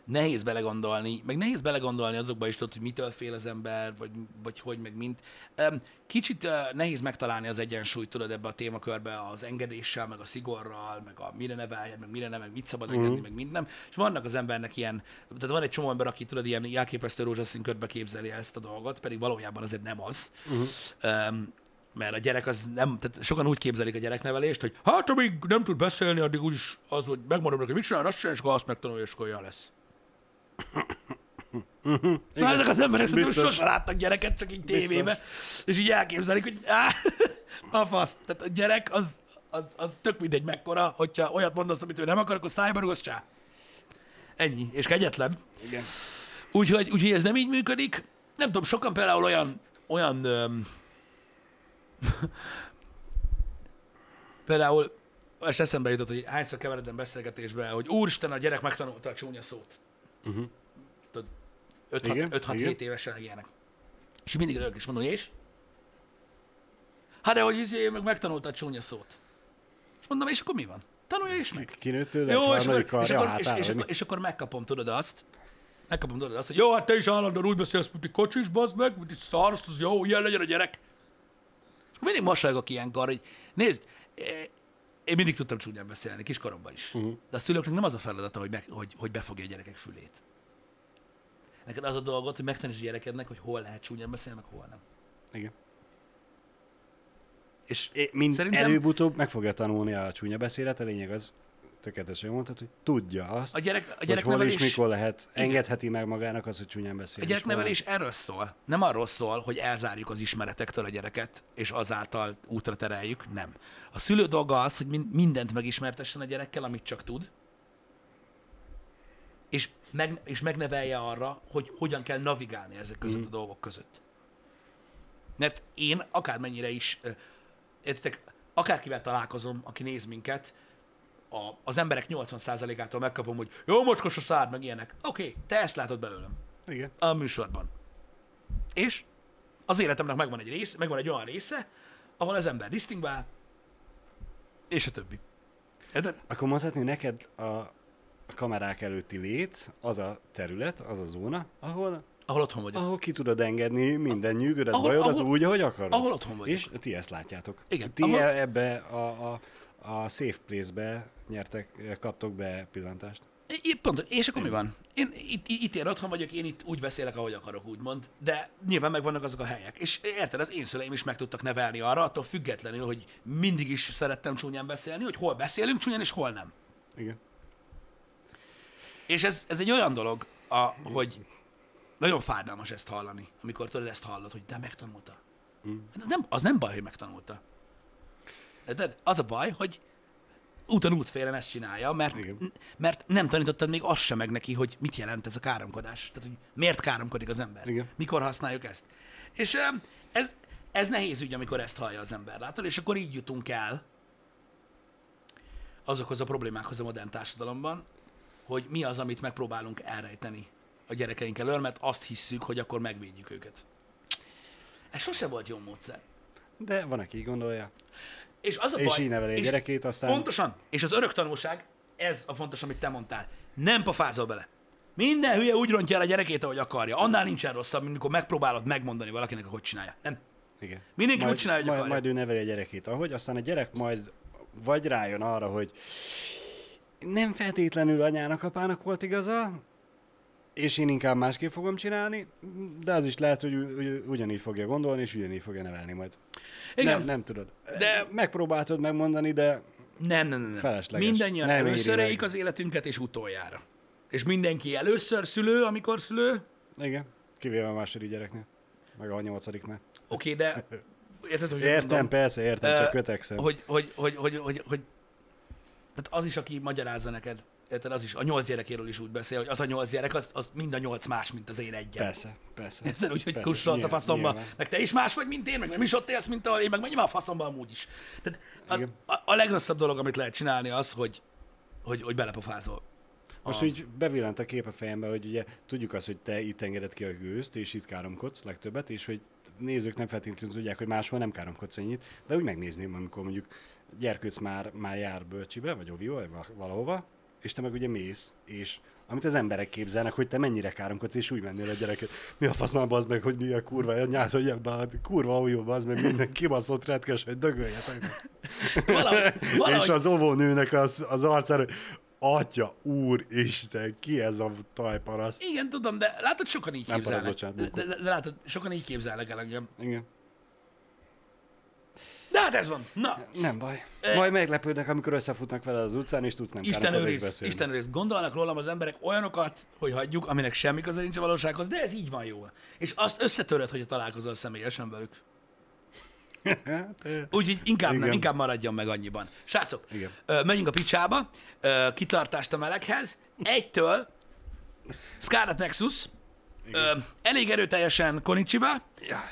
nehéz belegondolni, meg nehéz belegondolni azokba is, tudod, hogy mitől fél az ember, vagy, vagy hogy, meg mint. Öm, Kicsit ö, nehéz megtalálni az egyensúlyt, tudod, ebbe a témakörbe az engedéssel, meg a szigorral, meg a mire neveljen, meg mire nem, meg mit szabad engedni, meg mind nem. És vannak az embernek ilyen, tehát van egy csomó ember, aki tudod, ilyen elképesztő rózsaszín körbe képzeli ezt a dolgot, pedig valójában azért nem az. Uh-huh. Öm, mert a gyerek az nem, tehát sokan úgy képzelik a gyereknevelést, hogy hát amíg nem tud beszélni, addig úgyis az, hogy megmondom neki, mit csinál, azt csinál, és akkor azt megtanulja, és akkor olyan lesz. Na, ezek az emberek szerintem sosem láttak gyereket, csak így tévébe, és így elképzelik, hogy á, a fasz. Tehát a gyerek az, az, az tök mindegy mekkora, hogyha olyat mondasz, amit ő nem akar, akkor szájba rúgsz, csá. Ennyi. És kegyetlen. Igen. Úgyhogy, úgyhogy ez nem így működik. Nem tudom, sokan például olyan, olyan öm, például és eszembe jutott, hogy hányszor keveredem beszélgetésbe, hogy úristen, a gyerek megtanulta a csúnya szót. Uh-huh. Tudod, Igen, 5-6-7 igen. évesen ilyenek. És mindig rögök is mondom, és? Hát de hogy izé, meg megtanulta a csúnya szót. És mondom, és akkor mi van? Tanulja is meg. Kinőtt tőle, Jó, és akkor, és, akkor, és, és, akkor, és akkor megkapom, tudod azt, megkapom, tudod azt, hogy jó, hát te is állandóan úgy beszélsz, mint egy kocsis, bazd meg, mint egy szar, az jó, ilyen legyen a gyerek. Mindig mosolygok ilyenkor, hogy nézd, én mindig tudtam csúnyán beszélni, kiskoromban is. Uh-huh. De a szülőknek nem az a feladata, hogy, meg, hogy, hogy befogja a gyerekek fülét. Neked az a dolgot, hogy megtanítsd a gyerekednek, hogy hol lehet csúnyán beszélni, meg hol nem. Igen. És É, mind Szerintem- előbb-utóbb meg fogja tanulni a csúnya beszélet, a lényeg az, tökéletesen jól mondtad, hogy tudja azt, a, gyerek, a hogy hol és mikor lehet, Igen. engedheti meg magának az, hogy csúnyán beszél. A gyereknevelés erről szól. Nem arról szól, hogy elzárjuk az ismeretektől a gyereket, és azáltal útra tereljük. Nem. A szülő dolga az, hogy min- mindent megismertessen a gyerekkel, amit csak tud, és, meg, és megnevelje arra, hogy hogyan kell navigálni ezek között a dolgok között. Mert én akármennyire is, értitek, akárkivel találkozom, aki néz minket, a, az emberek 80%-ától megkapom, hogy jó mocskos a szád, meg ilyenek. Oké, okay, te ezt látod belőlem Igen. a műsorban. És az életemnek megvan egy rész, megvan egy olyan része, ahol az ember disztingvál, és a többi. Érted? Akkor mondhatni neked a, a kamerák előtti lét, az a terület, az a zóna, ahol, Ahol otthon vagyok. ahol ki tudod engedni minden nyűgödet, Ahol- bajodat ahol- úgy, ahogy akarod. ahol otthon vagyok. És ti ezt látjátok. Igen, Ti ahol- ahol... ebbe a, a, a safe place-be nyertek, kaptok be pillantást. I- Pont, és akkor mi van? Én itt, itt én otthon vagyok, én itt úgy beszélek, ahogy akarok, úgymond, de nyilván megvannak azok a helyek. És érted, az én szüleim is meg tudtak nevelni arra, attól függetlenül, hogy mindig is szerettem csúnyán beszélni, hogy hol beszélünk csúnyán, és hol nem. Igen. És ez, ez egy olyan dolog, a, hogy nagyon fájdalmas ezt hallani, amikor tudod ezt hallod, hogy de megtanulta. Mm. Az, nem, az nem baj, hogy megtanulta. De az a baj, hogy úton útfélen ezt csinálja, mert, Igen. mert nem tanítottad még azt sem meg neki, hogy mit jelent ez a káromkodás. Tehát, hogy miért káromkodik az ember. Igen. Mikor használjuk ezt. És ez, ez nehéz ügy, amikor ezt hallja az ember, látod? És akkor így jutunk el azokhoz a problémákhoz a modern társadalomban, hogy mi az, amit megpróbálunk elrejteni a gyerekeink elől, mert azt hisszük, hogy akkor megvédjük őket. Ez sose volt jó módszer. De van, aki így gondolja. És az a És baj, így neveli a és gyerekét, aztán- Pontosan. És az örök tanulság, ez a fontos, amit te mondtál. Nem pofázol bele. Minden hülye úgy rontja el a gyerekét, ahogy akarja. Annál nincsen rosszabb, mint amikor megpróbálod megmondani valakinek, hogy csinálja. Nem. Igen. Mindenki majd, úgy csinálja, hogy majd, akarja. majd ő neveli a gyerekét, ahogy, aztán a gyerek majd vagy rájön arra, hogy nem feltétlenül anyának, apának volt igaza, és én inkább másképp fogom csinálni, de az is lehet, hogy ugyanígy fogja gondolni, és ugyanígy fogja nevelni majd. Igen. Nem, nem tudod. De- Megpróbáltad megmondani, de Nem, nem, nem. nem. Felesleges. Mindannyian Nem először éljük az életünket, és utoljára. És mindenki először szülő, amikor szülő. igen, kivéve a második gyereknél, meg a nyolcadiknál. Oké, de érted, hogy Értem, mondom? persze, értem, csak kötekszem. Hogy, hogy, hogy, hogy, hogy, hogy, tehát az is, aki magyarázza neked, érted, az is a nyolc gyerekéről is úgy beszél, hogy az a nyolc gyerek, az, az mind a nyolc más, mint az én egyem. Persze, persze. Érted, úgyhogy Persze, kussolsz a faszomba, nyilván. meg te is más vagy, mint én, meg nem is ott élsz, mint ahol én, meg nyilván a faszomba amúgy is. Tehát az, Igen. a, a, legrosszabb dolog, amit lehet csinálni az, hogy, hogy, hogy belepofázol. Most A- úgy bevillant a kép a fejembe, hogy ugye tudjuk azt, hogy te itt engeded ki a gőzt, és itt káromkodsz legtöbbet, és hogy nézők nem feltétlenül tudják, hogy máshol nem káromkodsz ennyit, de úgy megnézném, amikor mondjuk gyerkőc már, már jár bölcsibe, vagy ovió, vagy va- valahova, és te meg ugye mész, és amit az emberek képzelnek, hogy te mennyire káromkodsz, és úgy mennél a gyereket. Mi a fasz már bazd meg, hogy mi a kurva anyját, hogy ebben a kurva jó bazd meg, minden kibaszott retkes, hogy dögöljetek. Valahogy, És valahogy, az óvónőnek az, az arcára, Atya, úr, Isten, ki ez a tajparaszt? igen, tudom, de látod, sokan így Nem képzelnek. parasz, bocsánat, de, de, de, látod, sokan így képzelnek el engem. Igen. De hát ez van. Na, Nem baj. Majd meglepődnek, amikor összefutnak vele az utcán, és tudsz nem Isten őriz. Isten őriz. Gondolnak rólam az emberek olyanokat, hogy hagyjuk, aminek semmi köze nincs a valósághoz, de ez így van jó. És azt összetöröd, hogy találkozol személyesen velük. Úgyhogy inkább nem, inkább maradjon meg annyiban. Srácok, Igen. ö, menjünk a picsába, ö, kitartást a meleghez. Egytől Scarlet Nexus, ö, elég erőteljesen Konichiwa,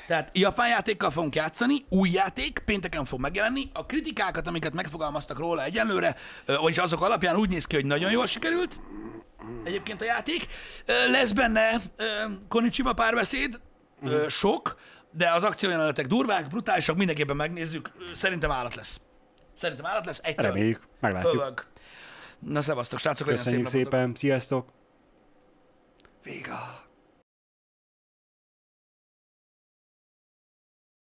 tehát japán játékkal fogunk játszani, új játék, pénteken fog megjelenni. A kritikákat, amiket megfogalmaztak róla egyenlőre, ö, vagyis azok alapján úgy néz ki, hogy nagyon jól sikerült egyébként a játék. Ö, Lesz benne ö, Konichiwa párbeszéd, ö, sok, de az akciójelenetek durvák, brutálisak, mindenképpen megnézzük. Szerintem állat lesz. Szerintem állat lesz. Egytől Reméljük, meglátjuk. Övög. Na szevasztok, srácok, legyen szép Köszönjük napotok. szépen, sziasztok! Véga!